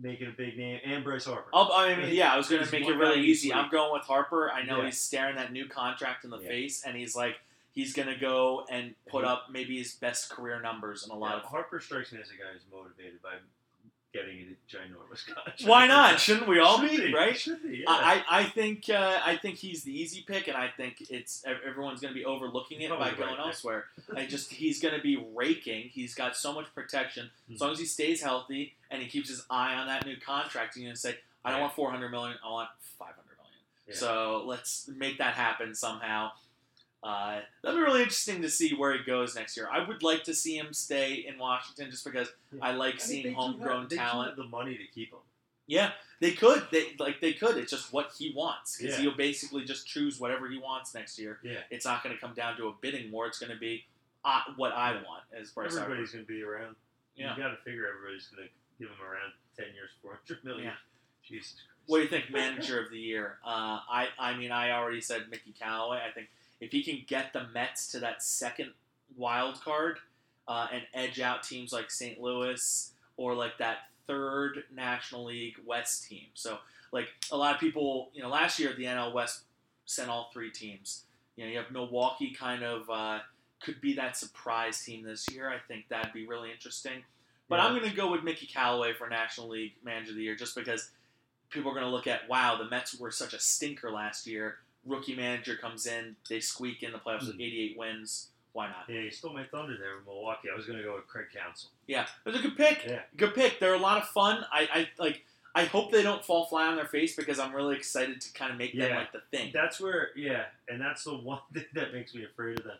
making a big name, and Bryce Harper. I'll, I mean, yeah, I was going to make it really easy. I'm going with Harper. I know Yeah. he's staring that new contract in the Yeah. face, and he's like, he's going to go and put up maybe his best career numbers in a lot Yeah, of. Harper strikes me as a guy who's motivated by getting a ginormous contract. Why not? Shouldn't we all Should be, right? Should be. Yeah. I, I think uh, I think he's the easy pick, and I think it's everyone's going to be overlooking it by going right elsewhere. I just he's going to be raking. He's got so much protection as long as he stays healthy and he keeps his eye on that new contract. He's going to say, "I don't Yeah. want four hundred million. I want five hundred million. Yeah. So let's make that happen somehow." Uh, that'll be really interesting to see where he goes next year. I would like to see him stay in Washington just because Yeah. I like I seeing homegrown have- talent. have the money to keep him. Yeah, they could. They like they could. It's just what he wants because Yeah. he'll basically just choose whatever he wants next year. Yeah. It's not going to come down to a bidding war. It's going to be uh, what I want as Bryce Harper. Everybody's going to be around. Yeah. You got to figure everybody's going to give him around ten years, four hundred million. Yeah. Jesus Christ. What do you think, manager of the year? Uh, I I mean, I already said Mickey Callaway. I think if he can get the Mets to that second wild card uh, and edge out teams like St. Louis or like that third National League West team. So like a lot of people, you know, last year the NL West sent all three teams. You know, you have Milwaukee kind of uh, could be that surprise team this year. I think that'd be really interesting. But Yeah. I'm going to go with Mickey Callaway for National League Manager of the Year just because people are going to look at, wow, the Mets were such a stinker last year. Rookie manager comes in, they squeak in the playoffs with Hmm. 88 wins. Why not? Yeah, you stole my thunder there with Milwaukee. I was going to go with Craig Counsell. Yeah, it was a good pick. Yeah. Good pick. They're a lot of fun. I, I like. I hope they don't fall flat on their face because I'm really excited to kind of make them like the thing. That's where, yeah, and that's the one thing that makes me afraid of them.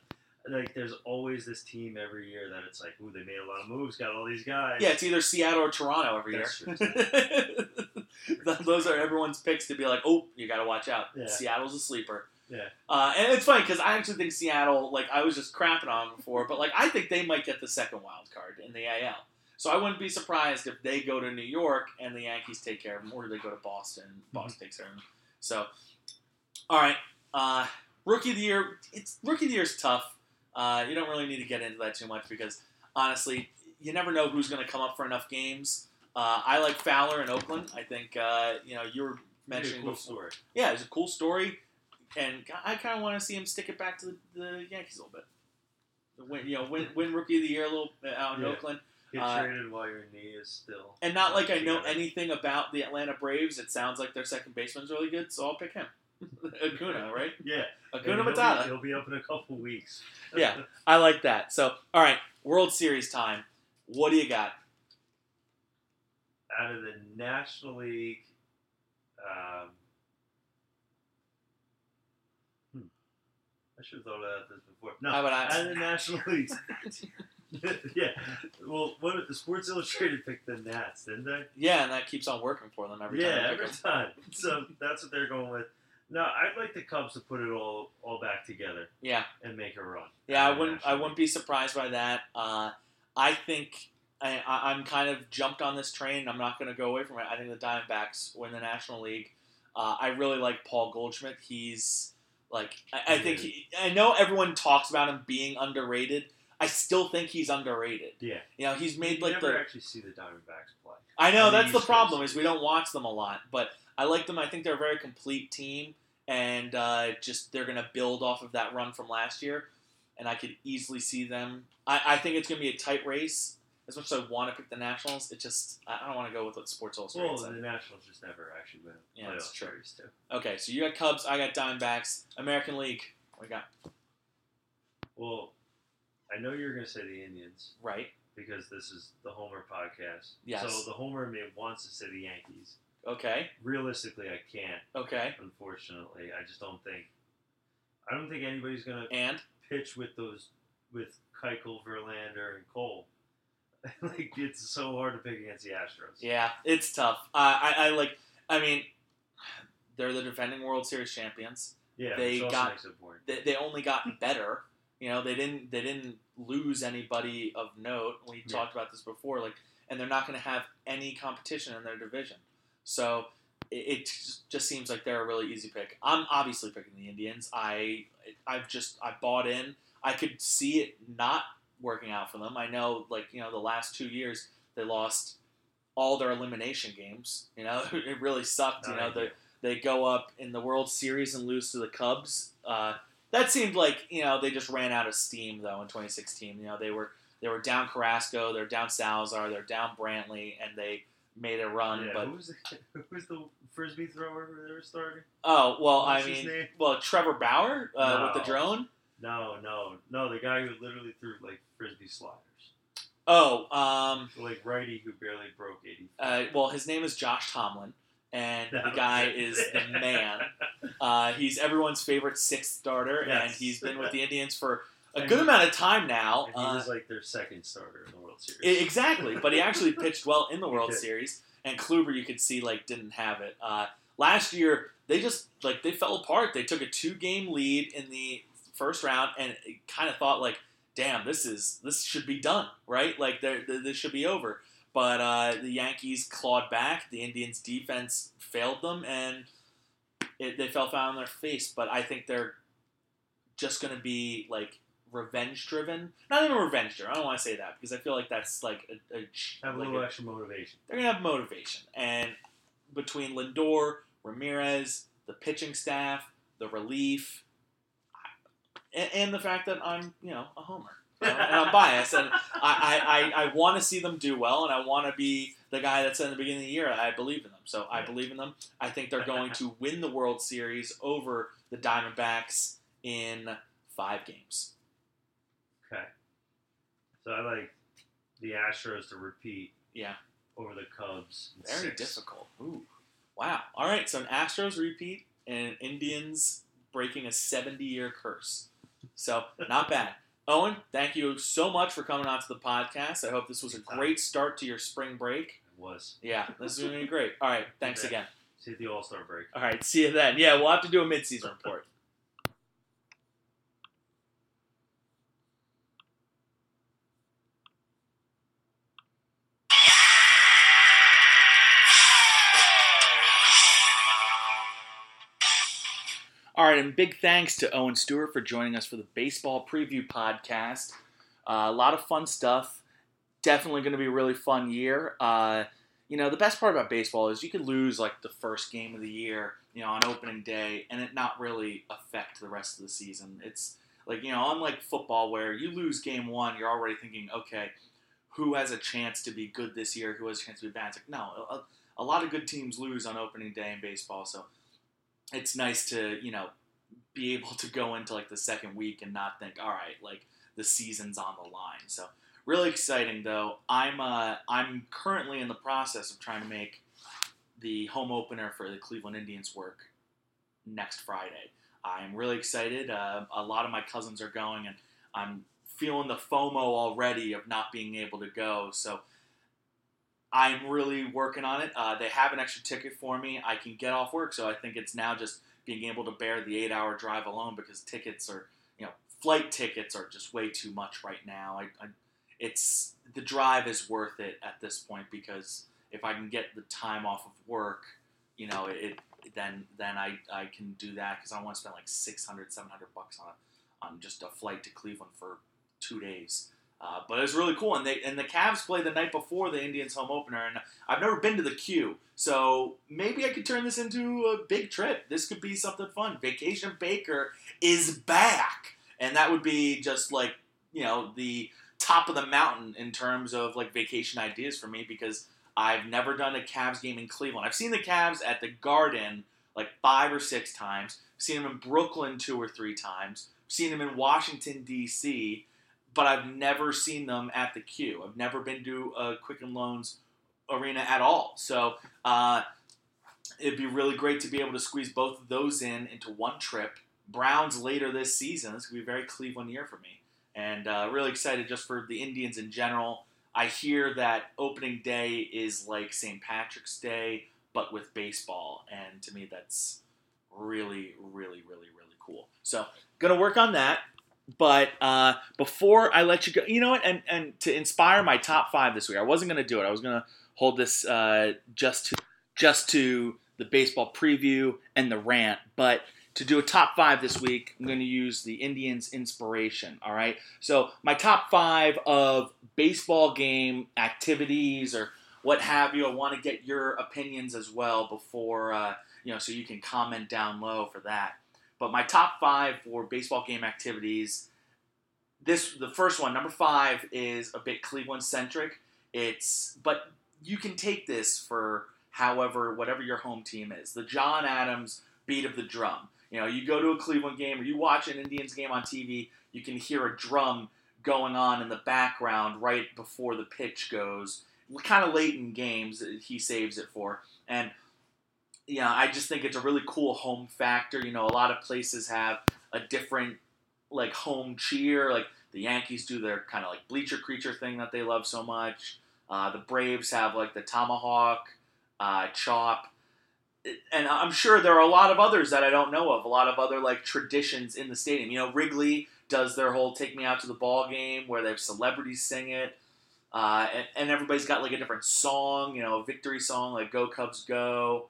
Like, there's always this team every year that it's like, ooh, they made a lot of moves, got all these guys. Yeah, it's either Seattle or Toronto every That's year. Th- Those are everyone's picks to be like, oh, you got to watch out. Yeah. Seattle's a sleeper. Yeah. Uh, and it's funny because I actually think Seattle, like I was just crapping on before, but like I think they might get the second wild card in the AL. So I wouldn't be surprised if they go to New York and the Yankees take care of them, or they go to Boston, and Boston takes care of them. So, all right, uh, rookie of the year. It's rookie of the year is tough. Uh, you don't really need to get into that too much because honestly, you never know who's going to come up for enough games. Uh, I like Fowler in Oakland. I think uh, you know you were mentioning cool before. story. Yeah, it's a cool story, and I kind of want to see him stick it back to the, the Yankees a little bit. Win, you know, win, win rookie of the year a little uh, out in Yeah. Oakland, Get Uh, traded while your knee is still. and not like I know together. anything about the Atlanta Braves. It sounds like their second baseman's really good, so I'll pick him. Acuna, right? Yeah. Acuna And he'll be- Matata. He'll be up in a couple weeks. Yeah. I like that. So, all right, World Series time. What do you got? Out of the National League, um, hmm, I should have thought about this before. No, How about I? out of the National League. yeah. Well, what the Sports Illustrated picked the Nats, didn't they? Yeah, and that keeps on working for them every time. yeah, I pick every 'em. time. So that's what they're going with. No, I'd like the Cubs to put it all all back together Yeah, and make a run. yeah. I wouldn't. I wouldn't be surprised by that. Uh, I think I, I'm kind of jumped on this train. I'm not going to go away from it. I think the Diamondbacks win the National League. Uh, I really like Paul Goldschmidt. He's like I, I think he, I know everyone talks about him being underrated. I still think he's underrated. Yeah. You know, he's made you like never the actually see the Diamondbacks play. I know that's the problem is we don't watch them a lot, but I like them. I think they're a very complete team, and uh, just they're going to build off of that run from last year, and I could easily see them. I, I think it's going to be a tight race. As much as I want to pick the Nationals, it just I don't want to go with what Sports Illustrated Well, said. the Nationals just never actually win Yeah, that's true. Okay, so you got Cubs, I got Diamondbacks, American League. What we got Well, I know you're going to say the Indians right? because this is the Homer podcast. Yes. So the Homer in me wants to say the Yankees. Okay, Realistically, I can't. okay, Unfortunately, I just don't think. I don't think anybody's going to and pitch with those with Keuchel, Verlander, and Cole. like it's so hard to pick against the Astros. Yeah, it's tough. Uh, I, I like. I mean, they're the defending World Series champions. Yeah, They got- makes it important. They, they only got better. You know, they didn't they didn't lose anybody of note. We Yeah. talked about this before. Like, and they're not going to have any competition in their division. So it, it just- seems like they're a really easy pick. I'm obviously picking the Indians. I I've just I bought in. I could see it not working out for them. I know, like you know, the last two years they lost all their elimination games. You know, it really sucked. You know, the ideal. they go up in the World Series and lose to the Cubs. Uh, that seemed like you know they just ran out of steam though in 2016. You know they were they were down Carrasco, they're down Salazar, they're down Brantley, and they made a run. yeah, but who was the who was the frisbee thrower they were starting? oh well, I mean, well Trevor Bauer uh, with the drone. No, no, no. The guy who literally threw like frisbee sliders, Oh, um, like righty who barely broke eighty. uh, well his name is Josh Tomlin, and That the guy is the man. Uh, he's everyone's favorite sixth starter, and he's been with the Indians for a good amount of time now. And he Uh, was like their second starter in the World Series. Exactly, but he actually pitched well in the World. Series, and Kluber you could see like didn't have it. Uh, last year they just like they fell apart. They took a two game lead in the first round, and kind of thought like, damn, this is this should be done, right? Like they're- th- this should be over. But uh, the Yankees clawed back. The Indians' defense failed them, and it, they fell flat on their face. But I think they're just going to be like revenge driven. Not even revenge driven. I don't want to say that because I feel like that's like a, a Have a like little a- extra motivation. they're gonna have motivation. And between Lindor, Ramirez, the pitching staff, the relief, and, and the fact that I'm you know a homer. you know, and I'm biased, and I, I, I, I want to see them do well, and I want to be the guy that said in the beginning of the year I believe in them. So I believe in them. I think they're going to win the World Series over the Diamondbacks in five games. So I like the Astros to repeat Yeah, over the Cubs. very six. difficult. Ooh, wow. All right, so an Astros repeat and Indians breaking a 70-year curse. So not bad. Owen, thank you so much for coming on to the podcast. I hope this was a great start to your spring break. It was. Yeah, this is going to be great. All right, thanks again. See you at the All Star break. All right, see you then. Yeah, we'll have to do a midseason report. All right, and big thanks to Owen Stewart for joining us for the baseball preview podcast. Uh, a lot of fun stuff. Definitely going to be a really fun year. Uh, you know, the best part about baseball is you could lose like the first game of the year, you know, on opening day, and it not really affect the rest of the season. It's like you know, unlike football where you lose game one, you're already thinking, okay, who has a chance to be good this year? Who has a chance to be bad? It's like no, a, a lot of good teams lose on opening day in baseball, so it's nice to you know be able to go into like the second week and not think, all right, like the season's on the line. So really exciting though. I'm uh, I'm currently in the process of trying to make the home opener for the Cleveland Indians work next Friday. I'm really excited. Uh, a lot of my cousins are going, and I'm feeling the FOMO already of not being able to go. So I'm really working on it. Uh, they have an extra ticket for me. I can get off work, so I think it's now just being able to bear the eight-hour drive alone because tickets are, you know, flight tickets are just way too much right now. I, I it's the drive is worth it at this point because if I can get the time off of work, you know, it then then I, I can do that because I want to spend like 600, 700 bucks on on just a flight to Cleveland for two days. Uh, but it was really cool, and they and the Cavs play the night before the Indians home opener, and I've never been to the Q, so maybe I could turn this into a big trip. This could be something fun. Vacation Baker is back, and that would be just like you know the top of the mountain in terms of like vacation ideas for me because I've never done a Cavs game in Cleveland. I've seen the Cavs at the Garden like five or six times. I've seen them in Brooklyn two or three times. I've seen them in Washington D.C but I've never seen them at the Q. I've never been to a Quicken Loans arena at all. So uh, it'd be really great to be able to squeeze both of those in into one trip. Browns later this season. This could be a very Cleveland year for me. and uh, really excited just for the Indians in general. I hear that opening day is like St. Patrick's Day, but with baseball, and to me, that's really, really, really, really cool. So, gonna work on that. But uh, before I let you go, you know what? And and to inspire my top five this week, I wasn't gonna do it. I was gonna hold this uh, just to just to the baseball preview and the rant, but to do a top five this week, I'm going to use the Indians inspiration. All right. So, my top five of baseball game activities or what have you, I want to get your opinions as well before, uh, you know, so you can comment down low for that. But my top five for baseball game activities this the first one number five is a bit cleveland centric it's but you can take this for however whatever your home team is the john adams beat of the drum you know, you go to a Cleveland game or you watch an Indians game on TV, you can hear a drum going on in the background right before the pitch goes. Kind of late in games, he saves it for. And, know, I just think it's a really cool home factor. You know, a lot of places have a different, like, home cheer. Like, the Yankees do their kind of like bleacher creature thing that they love so much. Uh, the Braves have, like, the tomahawk, uh, chop and I'm sure there are a lot of others that I don't know of. A lot of other like traditions in the stadium. You know, Wrigley does their whole "Take Me Out to the Ball Game" where they have celebrities sing it, uh, and, and, everybody's got like a different song. You know, a victory song like "Go Cubs Go,"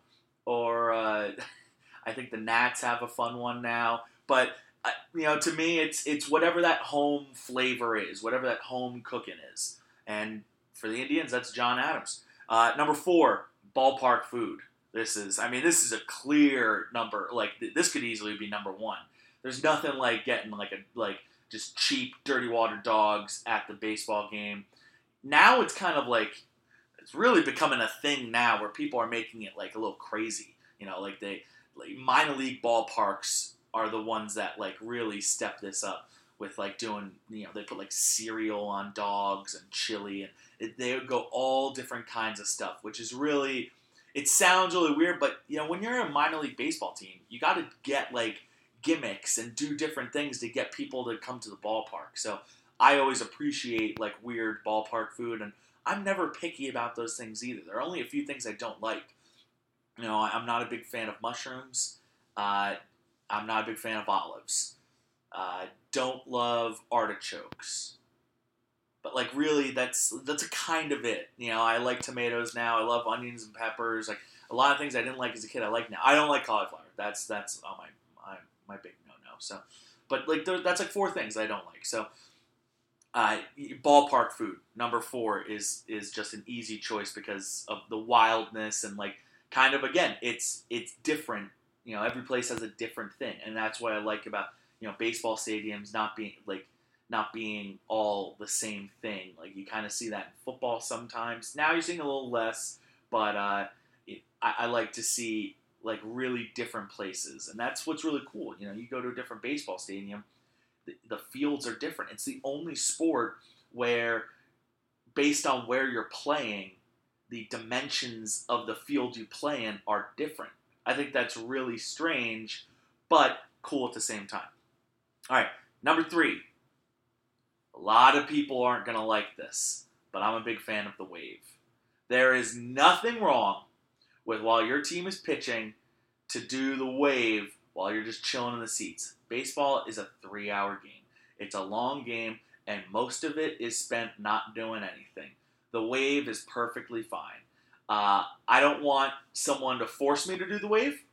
or uh, I think the Nats have a fun one now. But uh, you know, to me, it's it's whatever that home flavor is, whatever that home cooking is. And for the Indians, that's John Adams. Uh, number four, ballpark food. This is, I mean, this is a clear number. Like this could easily be number one. There's nothing like getting like a like just cheap dirty water dogs at the baseball game. Now it's kind of like it's really becoming a thing now where people are making it like a little crazy. You know, like they like minor league ballparks are the ones that like really step this up with like doing you know they put like cereal on dogs and chili and it, they go all different kinds of stuff which is really it sounds really weird, but you know, when you're a minor league baseball team, you got to get like gimmicks and do different things to get people to come to the ballpark. So I always appreciate like weird ballpark food, and I'm never picky about those things either. There are only a few things I don't like. You know, I'm not a big fan of mushrooms. Uh, I'm not a big fan of olives. Uh, don't love artichokes but like really that's that's a kind of it you know i like tomatoes now i love onions and peppers like a lot of things i didn't like as a kid i like now i don't like cauliflower that's that's oh, my my, my big no no so but like that's like four things i don't like so uh, ballpark food number four is is just an easy choice because of the wildness and like kind of again it's it's different you know every place has a different thing and that's what i like about you know baseball stadiums not being like not being all the same thing. Like you kind of see that in football sometimes. Now you're seeing a little less, but uh, it, I, I, like to see like really different places, and that's what's really cool. You know, you go to a different baseball stadium, the, the fields are different. It's the only sport where, based on where you're playing, the dimensions of the field you play in are different. I think that's really strange, but cool at the same time. All right, number three, a lot of people aren't going to like this, but I'm a big fan of the wave. There is nothing wrong with while your team is pitching to do the wave while you're just chilling in the seats. Baseball is a three hour game, it's a long game, and most of it is spent not doing anything. The wave is perfectly fine. Uh, I don't want someone to force me to do the wave.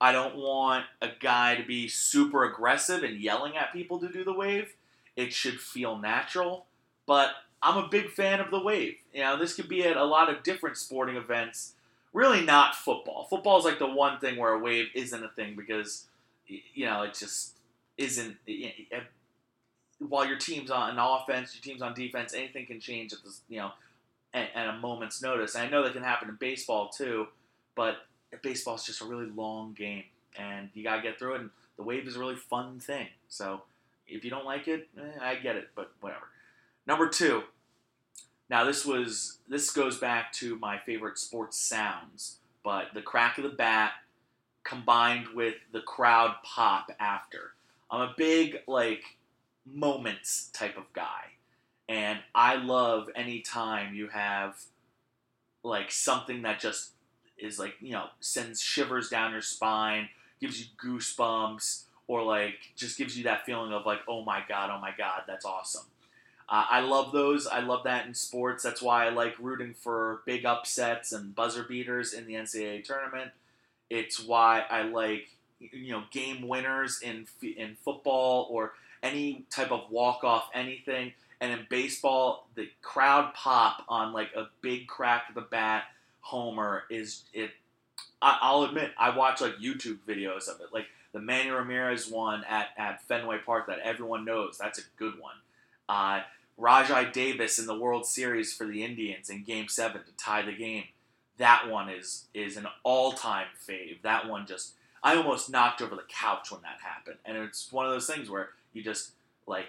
I don't want a guy to be super aggressive and yelling at people to do the wave. It should feel natural, but I'm a big fan of the wave. You know, this could be at a lot of different sporting events. Really, not football. Football is like the one thing where a wave isn't a thing because you know it just isn't. While your team's on offense, your team's on defense, anything can change at this, you know, at, at a moment's notice. And I know that can happen in baseball too, but baseball is just a really long game, and you gotta get through it. And the wave is a really fun thing. So if you don't like it, eh, I get it, but whatever. Number two. Now this was this goes back to my favorite sports sounds, but the crack of the bat combined with the crowd pop after. I'm a big like moments type of guy. And I love any time you have like something that just is like, you know, sends shivers down your spine, gives you goosebumps, or like just gives you that feeling of like, oh my god, oh my god, that's awesome. Uh, I love those. I love that in sports. That's why I like rooting for big upsets and buzzer beaters in the NCAA tournament. It's why I like you know game winners in in football or any type of walk off anything. And in baseball, the crowd pop on like a big crack of the bat homer is it. I, I'll admit I watch like YouTube videos of it, like the Manny Ramirez one at, at Fenway Park that everyone knows. That's a good one. Uh, Rajai Davis in the World Series for the Indians in Game Seven to tie the game. That one is is an all time fave. That one just I almost knocked over the couch when that happened, and it's one of those things where you just like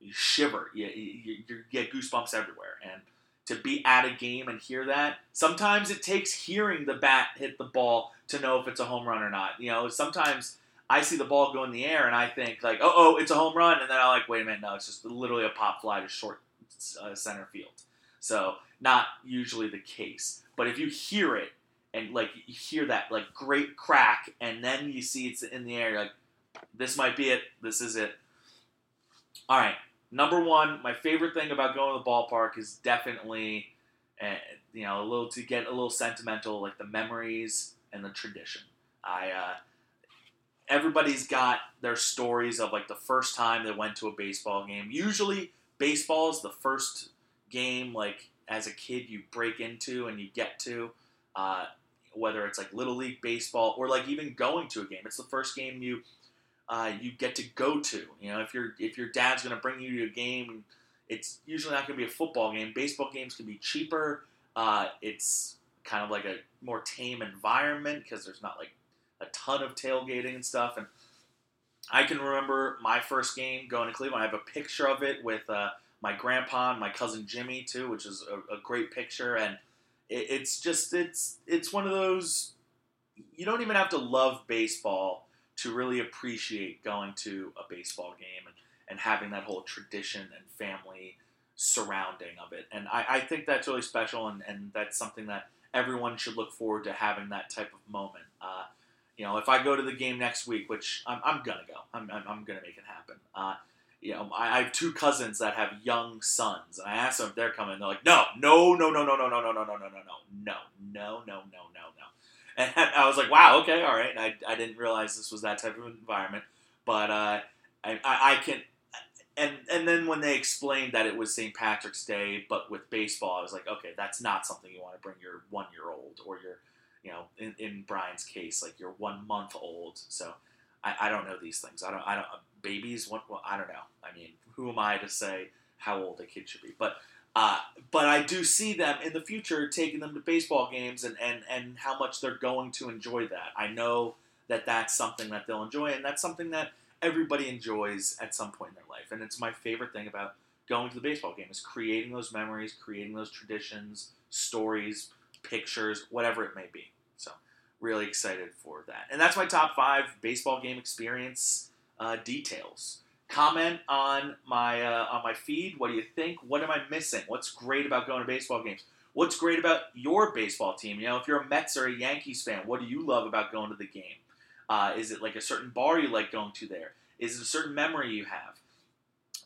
you shiver, you, you, you get goosebumps everywhere, and to be at a game and hear that. Sometimes it takes hearing the bat hit the ball to know if it's a home run or not. You know, sometimes I see the ball go in the air and I think like, oh, oh, it's a home run, and then I like, wait a minute, no, it's just literally a pop fly to short uh, center field. So not usually the case, but if you hear it and like you hear that like great crack, and then you see it's in the air, like this might be it. This is it. All right, number one, my favorite thing about going to the ballpark is definitely, uh, you know, a little to get a little sentimental, like the memories and the tradition. I uh, everybody's got their stories of like the first time they went to a baseball game. Usually, baseball is the first game like as a kid you break into and you get to. Uh, whether it's like little league baseball or like even going to a game, it's the first game you uh, you get to go to. You know, if your if your dad's going to bring you to a game, it's usually not going to be a football game. Baseball games can be cheaper. Uh, it's kind of like a more tame environment because there's not like a ton of tailgating and stuff. And I can remember my first game going to Cleveland. I have a picture of it with uh, my grandpa and my cousin Jimmy too, which is a, a great picture. And it, it's just it's it's one of those you don't even have to love baseball to really appreciate going to a baseball game and, and having that whole tradition and family surrounding of it. And I, I think that's really special, and, and that's something that everyone should look forward to having that type of moment. Uh, you know, if I go to the game next week, which I'm, I'm gonna go, I'm, I'm, I'm gonna make it happen. Uh, you know, I, I, have two cousins that have young sons, and I asked them if they're coming. They're like, no, no, no, no, no, no, no, no, no, no, no, no, no, no, no, no, no, no, no. And I was like, wow, okay, all right. And I, I didn't realize this was that type of environment, but uh, I, I, I can. And and then when they explained that it was St. Patrick's Day, but with baseball, I was like, okay, that's not something you want to bring your one year old or your, you know, in, in Brian's case, like you're one month old. So I, I don't know these things. I don't I don't babies. What well, I don't know. I mean, who am I to say how old a kid should be? But uh, but I do see them in the future taking them to baseball games and, and, and how much they're going to enjoy that. I know that that's something that they'll enjoy, and that's something that everybody enjoys at some point in their life. And it's my favorite thing about going to the baseball game is creating those memories, creating those traditions, stories, pictures, whatever it may be. Really excited for that. And that's my top five baseball game experience uh, details comment on my uh, on my feed. What do you think? What am I missing? What's great about going to baseball games? What's great about your baseball team? You know, if you're a Mets or a Yankees fan, what do you love about going to the game? Uh, is it like a certain bar you like going to there? Is it a certain memory you have?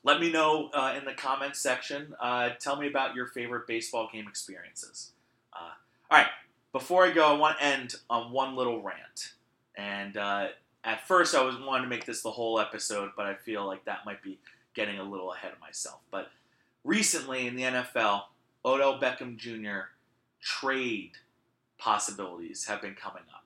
Let me know uh, in the comments section. Uh, tell me about your favorite baseball game experiences. Uh, all right, before I go, I want to end on one little rant. And uh, at first I was wanting to make this the whole episode, but I feel like that might be getting a little ahead of myself. But recently in the NFL, Odell Beckham Jr. trade possibilities have been coming up.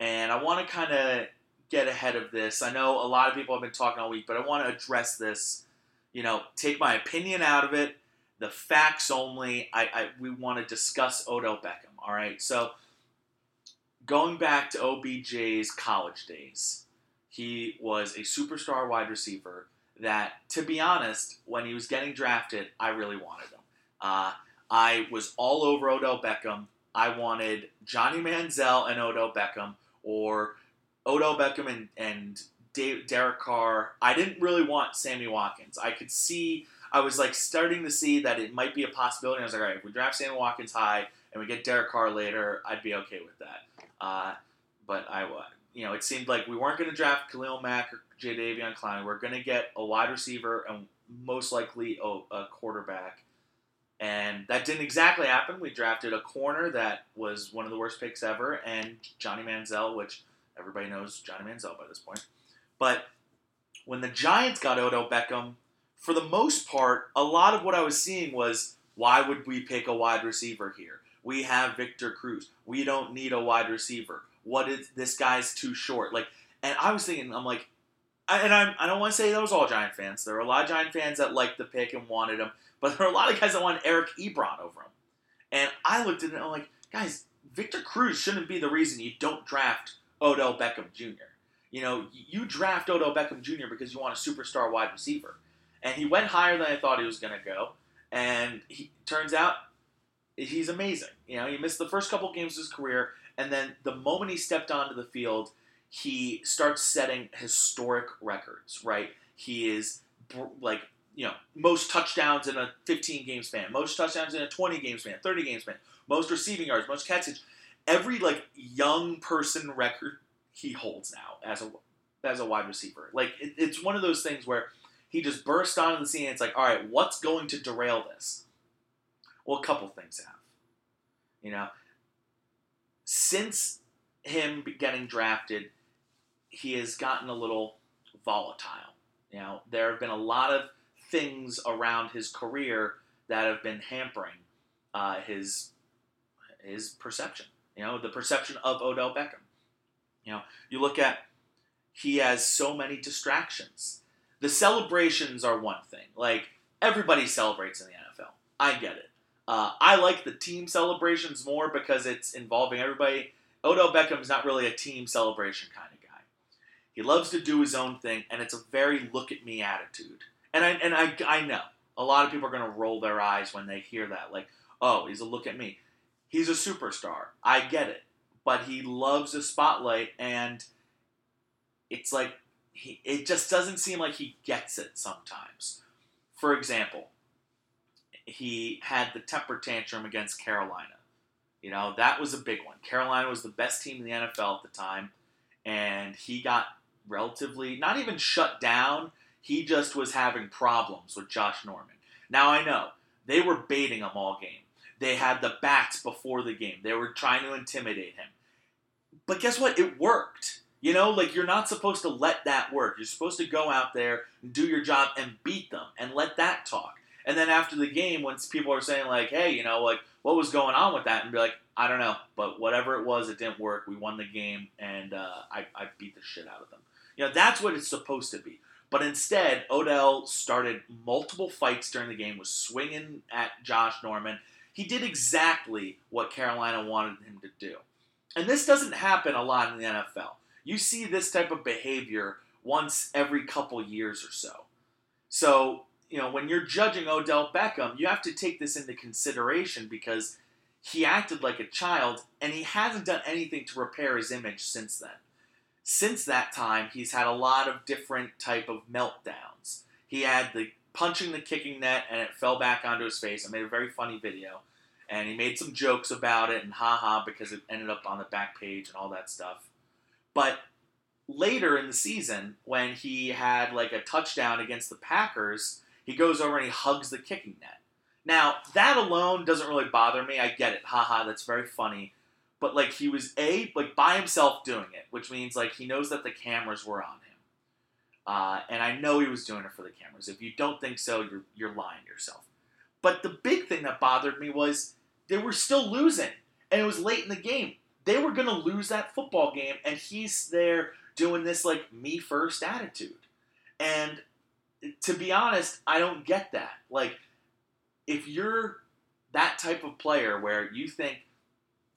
And I want to kind of get ahead of this. I know a lot of people have been talking all week, but I want to address this. You know, take my opinion out of it, the facts only. I, I we want to discuss Odell Beckham. All right, so going back to OBJ's college days, he was a superstar wide receiver that, to be honest, when he was getting drafted, I really wanted him. Uh, I was all over Odell Beckham. I wanted Johnny Manziel and Odell Beckham, or Odell Beckham and, and Dave, Derek Carr. I didn't really want Sammy Watkins. I could see, I was like starting to see that it might be a possibility. I was like, all right, if we draft Sammy Watkins high and we get Derek Carr later, I'd be okay with that. Uh, but I, you know, it seemed like we weren't going to draft Khalil Mack or Jadeveon Clowney. We we're going to get a wide receiver and most likely a, a quarterback. And that didn't exactly happen. We drafted a corner that was one of the worst picks ever, and Johnny Manziel, which everybody knows Johnny Manziel by this point. But when the Giants got Odell Beckham, for the most part, a lot of what I was seeing was why would we pick a wide receiver here? We have Victor Cruz. We don't need a wide receiver. What is this guy's too short? Like, and I was thinking, I'm like, and I'm, I don't want to say that was all Giant fans. There were a lot of Giant fans that liked the pick and wanted him, but there are a lot of guys that want Eric Ebron over him. And I looked at it and I'm like, guys, Victor Cruz shouldn't be the reason you don't draft Odell Beckham Jr. You know, you draft Odell Beckham Jr. because you want a superstar wide receiver. And he went higher than I thought he was going to go. And he turns out he's amazing. You know, he missed the first couple games of his career, and then the moment he stepped onto the field, he starts setting historic records. Right? He is like you know most touchdowns in a 15 game span, most touchdowns in a 20 game span, 30 game span, most receiving yards, most catches. Every like young person record he holds now as a as a wide receiver. Like it, it's one of those things where he just burst onto the scene. And it's like, all right, what's going to derail this? Well, a couple things have. You know, since him getting drafted, he has gotten a little volatile. You know, there have been a lot of things around his career that have been hampering uh, his his perception. You know, the perception of Odell Beckham. You know, you look at he has so many distractions. The celebrations are one thing. Like everybody celebrates in the NFL. I get it. Uh, I like the team celebrations more because it's involving everybody. Odell Beckham's not really a team celebration kind of guy. He loves to do his own thing, and it's a very look at me attitude. And I and I, I know a lot of people are going to roll their eyes when they hear that, like, oh, he's a look at me. He's a superstar. I get it, but he loves the spotlight, and it's like he, it just doesn't seem like he gets it sometimes. For example, he had the temper tantrum against Carolina. You know, that was a big one. Carolina was the best team in the NFL at the time, and he got relatively, not even shut down, he just was having problems with Josh Norman. Now, I know they were baiting him all game. They had the bats before the game, they were trying to intimidate him. But guess what? It worked. You know, like you're not supposed to let that work. You're supposed to go out there and do your job and beat them and let that talk. And then after the game, when people are saying like, "Hey, you know, like what was going on with that?" and be like, "I don't know, but whatever it was, it didn't work. We won the game, and uh, I, I beat the shit out of them." You know, that's what it's supposed to be. But instead, Odell started multiple fights during the game, was swinging at Josh Norman. He did exactly what Carolina wanted him to do. And this doesn't happen a lot in the NFL. You see this type of behavior once every couple years or so. So you know, when you're judging Odell Beckham, you have to take this into consideration because he acted like a child and he hasn't done anything to repair his image since then. Since that time, he's had a lot of different type of meltdowns. He had the punching the kicking net and it fell back onto his face. I made a very funny video and he made some jokes about it and haha because it ended up on the back page and all that stuff. But later in the season, when he had like a touchdown against the Packers, he goes over and he hugs the kicking net. Now, that alone doesn't really bother me. I get it. Haha, that's very funny. But like he was a like by himself doing it, which means like he knows that the cameras were on him. Uh, and I know he was doing it for the cameras. If you don't think so, you're you're lying to yourself. But the big thing that bothered me was they were still losing, and it was late in the game. They were going to lose that football game, and he's there doing this like me first attitude. And to be honest, I don't get that. Like, if you're that type of player where you think,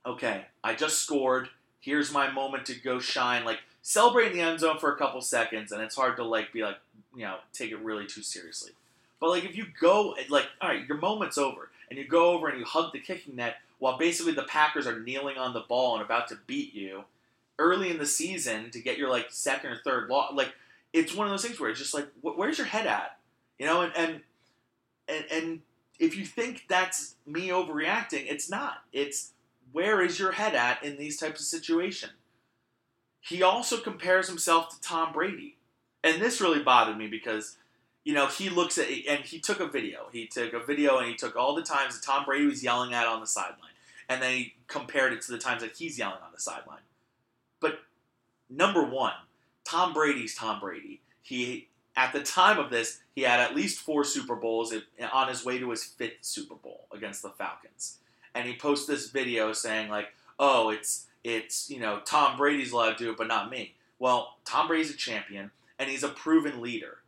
okay, I just scored, here's my moment to go shine, like celebrate in the end zone for a couple seconds, and it's hard to like be like, you know, take it really too seriously. But like if you go like, all right, your moment's over, and you go over and you hug the kicking net while basically the Packers are kneeling on the ball and about to beat you early in the season to get your like second or third loss, like it's one of those things where it's just like, wh- where's your head at? You know, and and and, and if you think that's me overreacting, it's not. It's where is your head at in these types of situations? He also compares himself to Tom Brady. And this really bothered me because, you know, he looks at and he took a video. He took a video and he took all the times that Tom Brady was yelling at on the sideline. And then he compared it to the times that he's yelling on the sideline. But number one, Tom Brady's Tom Brady. He at the time of this, he had at least four Super Bowls on his way to his fifth Super Bowl against the Falcons. And he posts this video saying like, "Oh, it's it's you know Tom Brady's allowed to do it, but not me." Well, Tom Brady's a champion and he's a proven leader,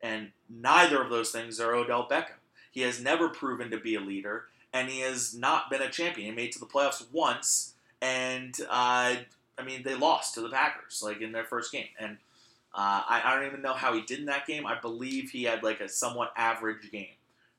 and neither of those things are Odell Beckham. He has never proven to be a leader, and he has not been a champion. He made to the playoffs once, and uh, I mean they lost to the Packers like in their first game, and uh, I, I, don't even know how he did in that game. I believe he had like a somewhat average game,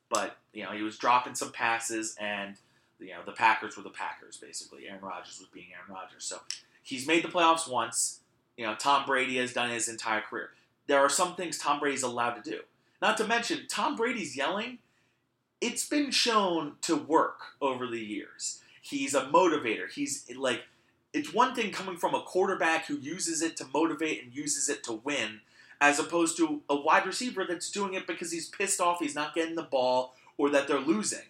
but you know he was dropping some passes, and you know the Packers were the Packers basically. Aaron Rodgers was being Aaron Rodgers, so he's made the playoffs once. You know Tom Brady has done his entire career. There are some things Tom Brady's allowed to do. Not to mention Tom Brady's yelling. It's been shown to work over the years. He's a motivator. He's like it's one thing coming from a quarterback who uses it to motivate and uses it to win, as opposed to a wide receiver that's doing it because he's pissed off he's not getting the ball or that they're losing.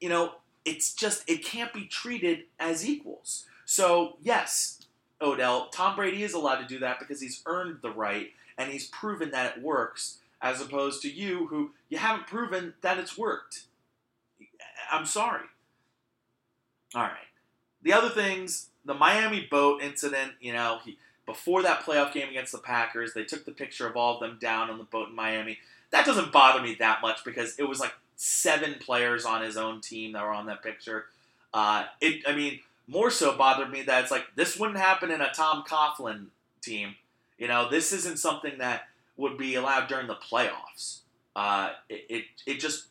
You know, it's just, it can't be treated as equals. So, yes, Odell, Tom Brady is allowed to do that because he's earned the right and he's proven that it works, as opposed to you who you haven't proven that it's worked. I'm sorry. All right. The other things the Miami boat incident, you know, he, before that playoff game against the Packers, they took the picture of all of them down on the boat in Miami. That doesn't bother me that much because it was like seven players on his own team that were on that picture. Uh, it, I mean, more so bothered me that it's like this wouldn't happen in a Tom Coughlin team. You know, this isn't something that would be allowed during the playoffs. Uh, it, it, it just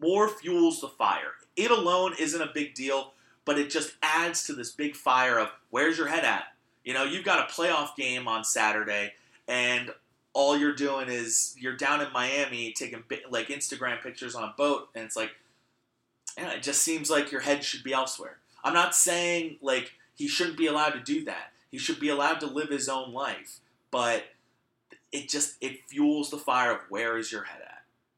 more fuels the fire. It alone isn't a big deal but it just adds to this big fire of where's your head at? You know, you've got a playoff game on Saturday, and all you're doing is you're down in Miami taking like Instagram pictures on a boat, and it's like, yeah, it just seems like your head should be elsewhere. I'm not saying like he shouldn't be allowed to do that. He should be allowed to live his own life, but it just it fuels the fire of where is your head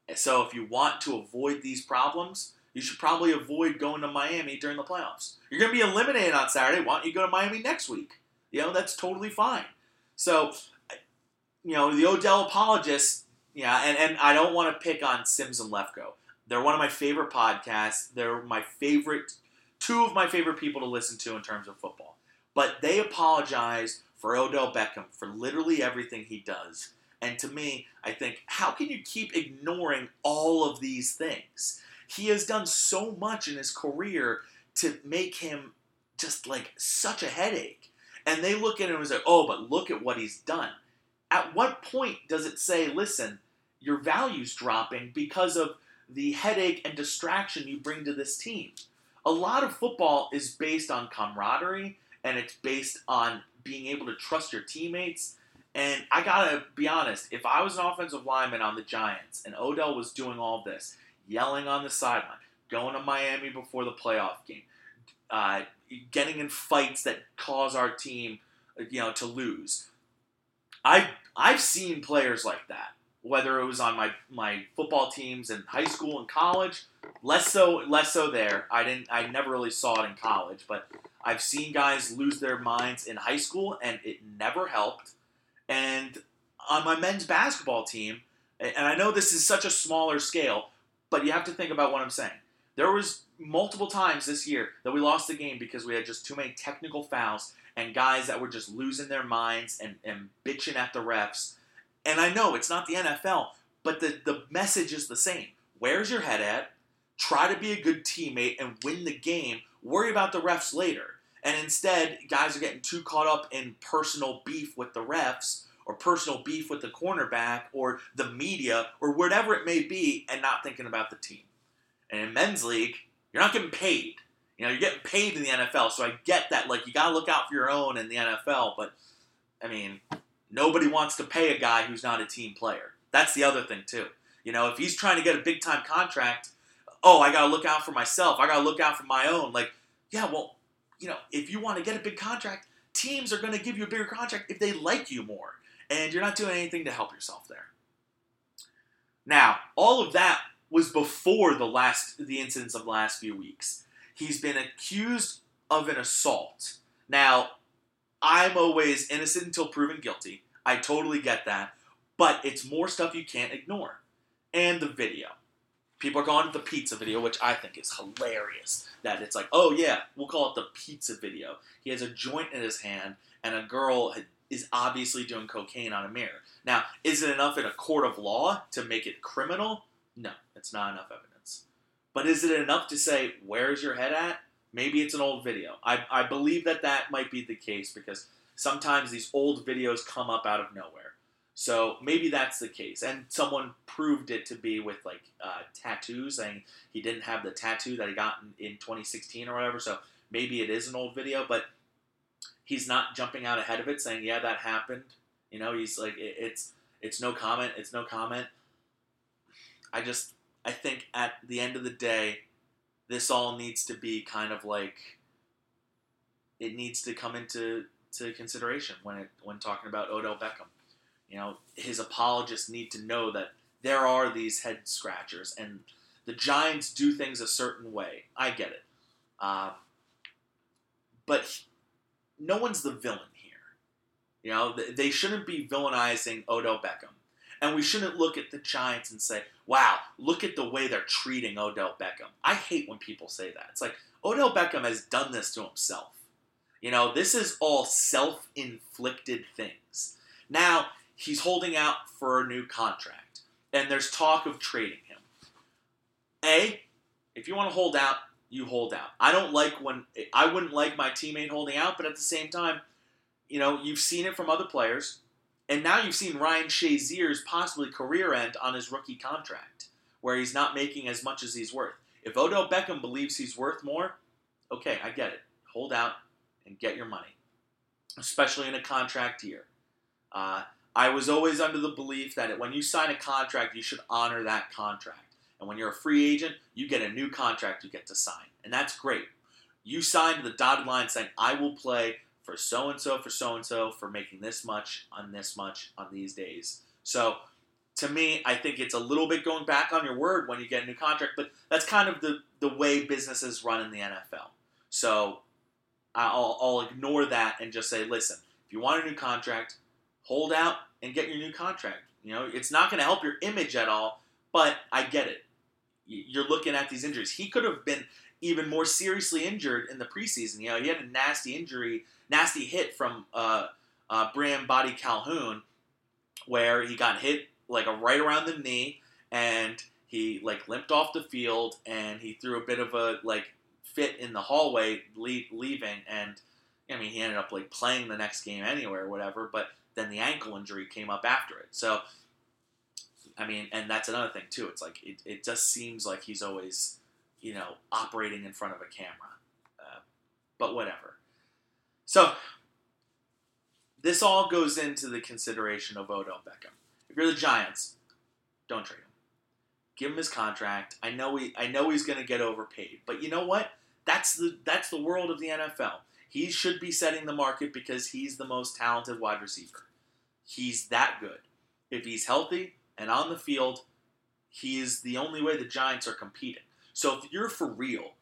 at. So if you want to avoid these problems, you should probably avoid going to Miami during the playoffs. You're going to be eliminated on Saturday. Why don't you go to Miami next week? You know, that's totally fine. So, you know, the Odell apologists, yeah, and, and I don't want to pick on Simms and Lefkoe. They're one of my favorite podcasts. They're my favorite, two of my favorite people to listen to in terms of football. But they apologize for Odell Beckham for literally everything he does. And to me, I think, how can you keep ignoring all of these things? He has done so much in his career to make him just like such a headache. And they look at him and say, oh, but look at what he's done. At what point does it say, listen, your value's dropping because of the headache and distraction you bring to this team? A lot of football is based on camaraderie and it's based on being able to trust your teammates. And I gotta be honest, if I was an offensive lineman on the Giants and Odell was doing all this, yelling on the sideline, going to Miami before the playoff game, uh, getting in fights that cause our team, you know, to lose. I've I've seen players like that. Whether it was on my, my football teams in high school and college, less so less so there. I didn't I never really saw it in college, but I've seen guys lose their minds in high school and it never helped. And on my men's basketball team, and I know this is such a smaller scale, but you have to think about what I'm saying. There was multiple times this year that we lost the game because we had just too many technical fouls and guys that were just losing their minds and, and bitching at the refs. And I know it's not the NFL, but the, the message is the same. Where's your head at? Try to be a good teammate and win the game. Worry about the refs later. And instead, guys are getting too caught up in personal beef with the refs or personal beef with the cornerback or the media or whatever it may be and not thinking about the team. And in men's league, you're not getting paid. You know, you're getting paid in the NFL, so I get that. Like, you got to look out for your own in the NFL, but I mean, nobody wants to pay a guy who's not a team player. That's the other thing too. You know, if he's trying to get a big time contract, oh, I got to look out for myself. I got to look out for my own. Like, yeah, well, you know, if you want to get a big contract, teams are going to give you a bigger contract if they like you more. And you're not doing anything to help yourself there. Now, all of that was before the last the incidents of the last few weeks. He's been accused of an assault. Now, I'm always innocent until proven guilty. I totally get that. But it's more stuff you can't ignore. And the video. People are going to the pizza video, which I think is hilarious. That it's like, oh yeah, we'll call it the pizza video. He has a joint in his hand, and a girl is obviously doing cocaine on a mirror. Now, is it enough in a court of law to make it criminal? No, it's not enough evidence. But is it enough to say, where's your head at? Maybe it's an old video. I, I believe that that might be the case because sometimes these old videos come up out of nowhere. So maybe that's the case. And someone proved it to be with like uh, tattoos, saying he didn't have the tattoo that he got in, in 2016 or whatever. So maybe it is an old video, but he's not jumping out ahead of it saying, yeah, that happened. You know, he's like, it, it's it's no comment. It's no comment. I just I think at the end of the day, this all needs to be kind of like it needs to come into to consideration when it when talking about Odell Beckham. You know, his apologists need to know that there are these head scratchers, and the Giants do things a certain way. I get it, uh, but no one's the villain here. You know, they shouldn't be villainizing Odell Beckham. And we shouldn't look at the Giants and say, wow, look at the way they're treating Odell Beckham. I hate when people say that. It's like, Odell Beckham has done this to himself. You know, this is all self inflicted things. Now, he's holding out for a new contract, and there's talk of trading him. A, if you want to hold out, you hold out. I don't like when, I wouldn't like my teammate holding out, but at the same time, you know, you've seen it from other players. And now you've seen Ryan Shazier's possibly career end on his rookie contract, where he's not making as much as he's worth. If Odell Beckham believes he's worth more, okay, I get it. Hold out and get your money, especially in a contract year. Uh, I was always under the belief that when you sign a contract, you should honor that contract. And when you're a free agent, you get a new contract you get to sign. And that's great. You signed the dotted line saying, I will play for so and so for so and so for making this much on this much on these days. So to me, I think it's a little bit going back on your word when you get a new contract, but that's kind of the, the way businesses run in the NFL. So I'll, I'll ignore that and just say, listen, if you want a new contract, hold out and get your new contract. You know, it's not going to help your image at all, but I get it. You're looking at these injuries. He could have been even more seriously injured in the preseason. You know, he had a nasty injury nasty hit from uh, uh, Brandon Boddy-Calhoun, where he got hit like a right around the knee, and he like limped off the field, and he threw a bit of a like fit in the hallway leaving, and I mean he ended up like playing the next game anyway or whatever, but then the ankle injury came up after it, so. I mean, and that's another thing too. It's like it, it just seems like he's always, you know, operating in front of a camera. Uh, but whatever. So this all goes into the consideration of Odell Beckham. If you're the Giants, don't trade him. Give him his contract. I know he I know he's going to get overpaid, but you know what? That's the that's the world of the NFL. He should be setting the market because he's the most talented wide receiver. He's that good. If he's healthy and on the field, he is the only way the Giants are competing. So if you're for real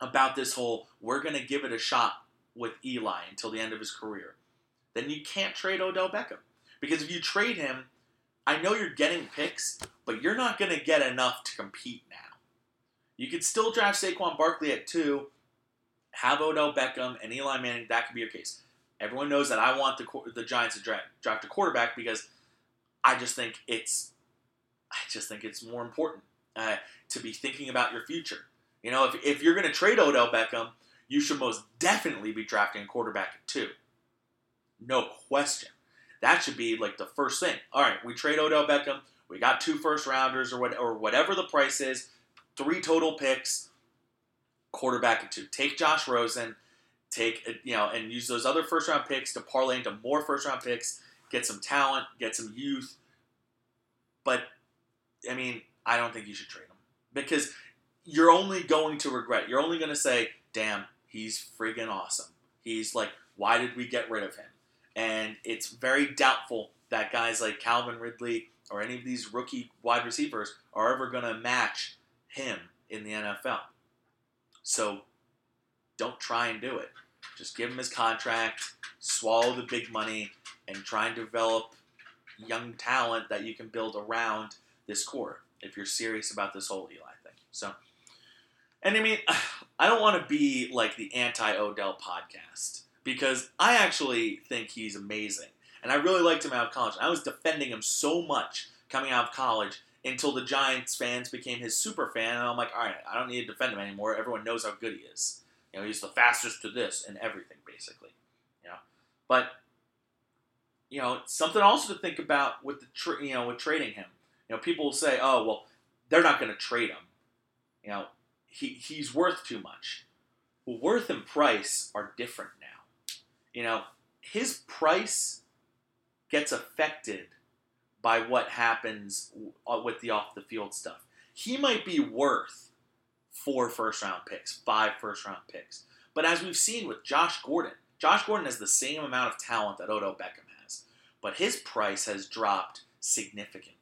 about this whole we're going to give it a shot with Eli until the end of his career, then you can't trade Odell Beckham. Because if you trade him, I know you're getting picks, but you're not going to get enough to compete now. You could still draft Saquon Barkley at two, have Odell Beckham and Eli Manning. That could be your case. Everyone knows that I want the the Giants to draft, draft a quarterback because I just think it's I just think it's more important uh, to be thinking about your future. You know, if, if you're going to trade Odell Beckham, you should most definitely be drafting a quarterback at two. No question. That should be like the first thing. All right, we trade Odell Beckham. We got two first rounders or, what, or whatever the price is, three total picks, quarterback at two. Take Josh Rosen, take you know, and use those other first round picks to parlay into more first round picks. Get some talent, get some youth. But I mean, I don't think you should trade him because you're only going to regret. You're only going to say, "Damn, he's friggin' awesome." He's like, "Why did we get rid of him?" And it's very doubtful that guys like Calvin Ridley or any of these rookie wide receivers are ever going to match him in the NFL. So don't try and do it. Just give him his contract, swallow the big money, and try and develop young talent that you can build around this core if you're serious about this whole Eli thing. So, and I mean, I don't want to be like the anti Odell podcast because I actually think he's amazing. And I really liked him out of college. I was defending him so much coming out of college until the Giants fans became his super fan. And I'm like, all right, I don't need to defend him anymore. Everyone knows how good he is. You know, he's the fastest to this and everything, basically. You know, but you know, something also to think about with the tra- you know with trading him. You know, people will say, oh well, they're not going to trade him. You know, he he's worth too much. Well, worth and price are different now. You know, his price gets affected by what happens uh, with the off the field stuff. He might be worth four first round picks, five first round picks. But as we've seen with Josh Gordon, Josh Gordon has the same amount of talent that Odell Beckham but his price has dropped significantly.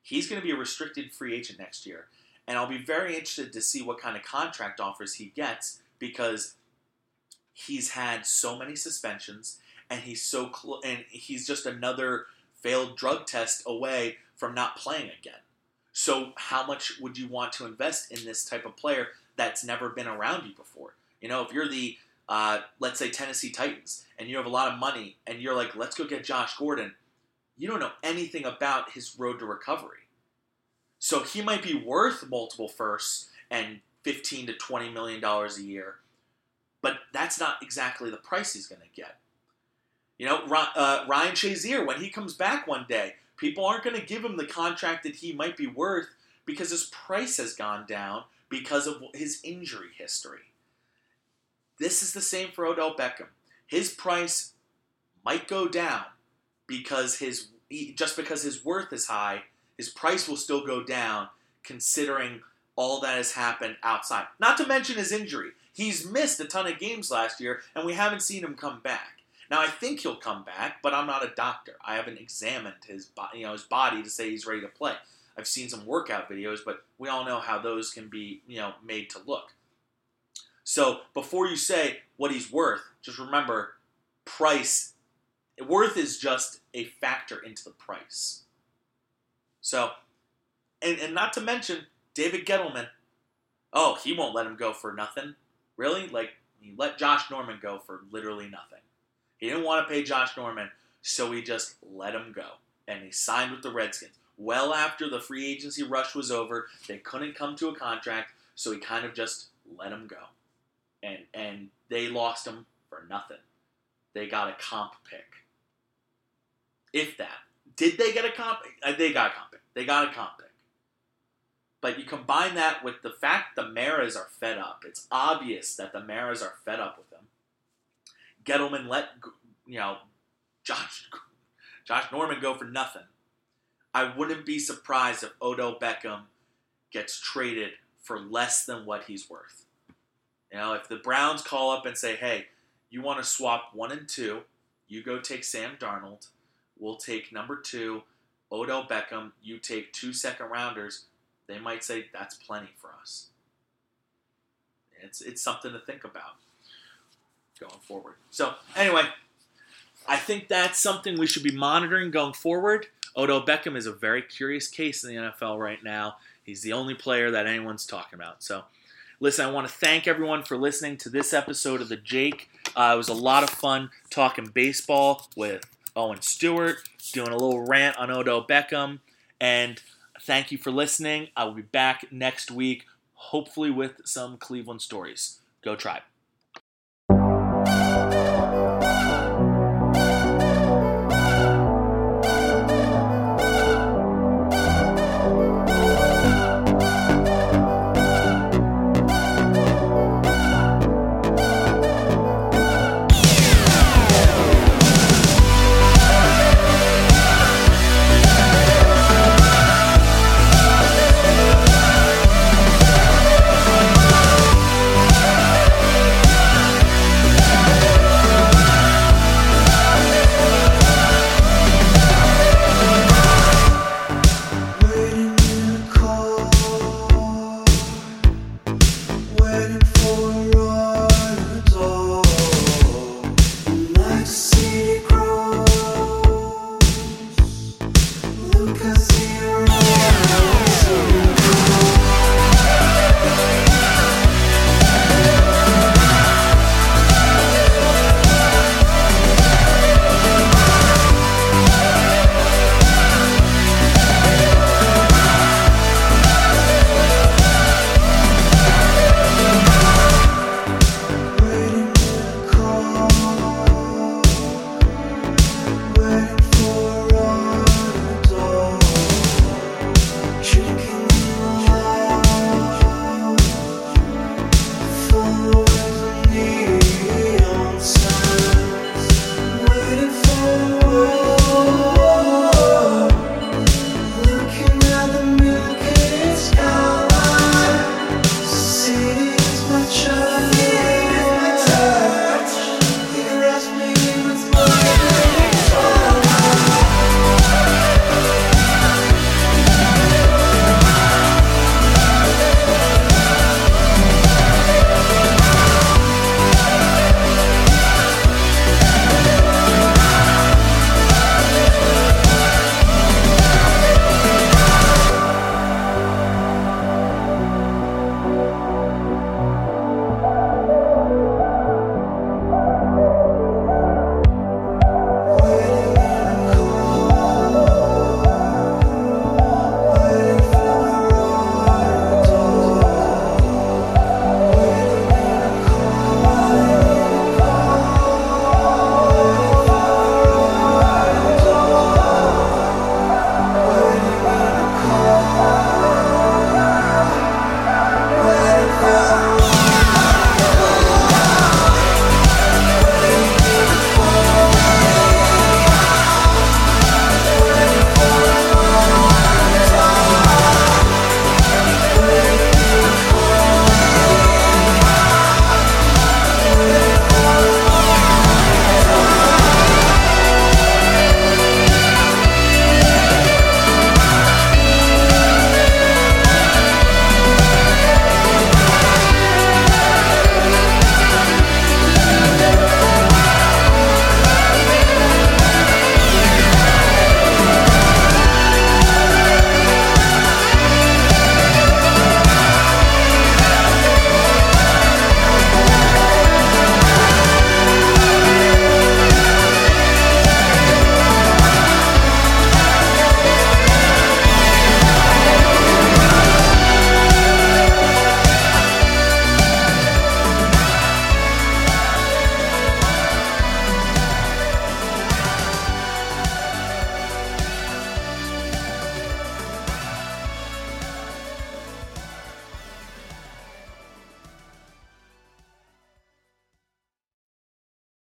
He's going to be a restricted free agent next year, and I'll be very interested to see what kind of contract offers he gets because he's had so many suspensions and he's so cl- and he's just another failed drug test away from not playing again. So, how much would you want to invest in this type of player that's never been around you before? You know, if you're the, uh, let's say, Tennessee Titans, and you have a lot of money, and you're like, let's go get Josh Gordon, you don't know anything about his road to recovery. So, he might be worth multiple firsts and 15 to 20 million dollars a year, but that's not exactly the price he's going to get. You know, uh, Ryan Shazier, when he comes back one day, People aren't going to give him the contract that he might be worth because his price has gone down because of his injury history. This is the same for Odell Beckham. His price might go down because his just because his worth is high, his price will still go down considering all that has happened outside. Not to mention his injury. He's missed a ton of games last year and we haven't seen him come back. Now I think he'll come back, but I'm not a doctor. I haven't examined his body, you know, his body to say he's ready to play. I've seen some workout videos, but we all know how those can be, you know, made to look. So before you say what he's worth, just remember price. Worth is just a factor into the price. So, and, and not to mention David Gettleman. Oh, he won't let him go for nothing. Really? Like, he let Josh Norman go for literally nothing. He didn't want to pay Josh Norman, so he just let him go. And he signed with the Redskins. Well after the free agency rush was over, they couldn't come to a contract, so he kind of just let him go. And and they lost him for nothing. They got a comp pick. If that. Did they get a comp? Uh, they got a comp pick. They got a comp pick. But you combine that with the fact the Maras are fed up. It's obvious that the Maras are fed up with him. Gettleman let you know Josh Josh Norman go for nothing. I wouldn't be surprised if Odell Beckham gets traded for less than what he's worth. You know, if the Browns call up and say, "Hey, you want to swap one and two, you go take Sam Darnold. We'll take number two, Odell Beckham. You take two second rounders." They might say that's plenty for us. It's it's something to think about going forward. So, anyway, I think that's something we should be monitoring going forward. Odell Beckham is a very curious case in the NFL right now. He's the only player that anyone's talking about. So, listen, I want to thank everyone for listening to this episode of The Jake. Uh, it was a lot of fun talking baseball with Owen Stewart, doing a little rant on Odell Beckham. And thank you for listening. I will be back next week, hopefully with some Cleveland stories. Go Tribe.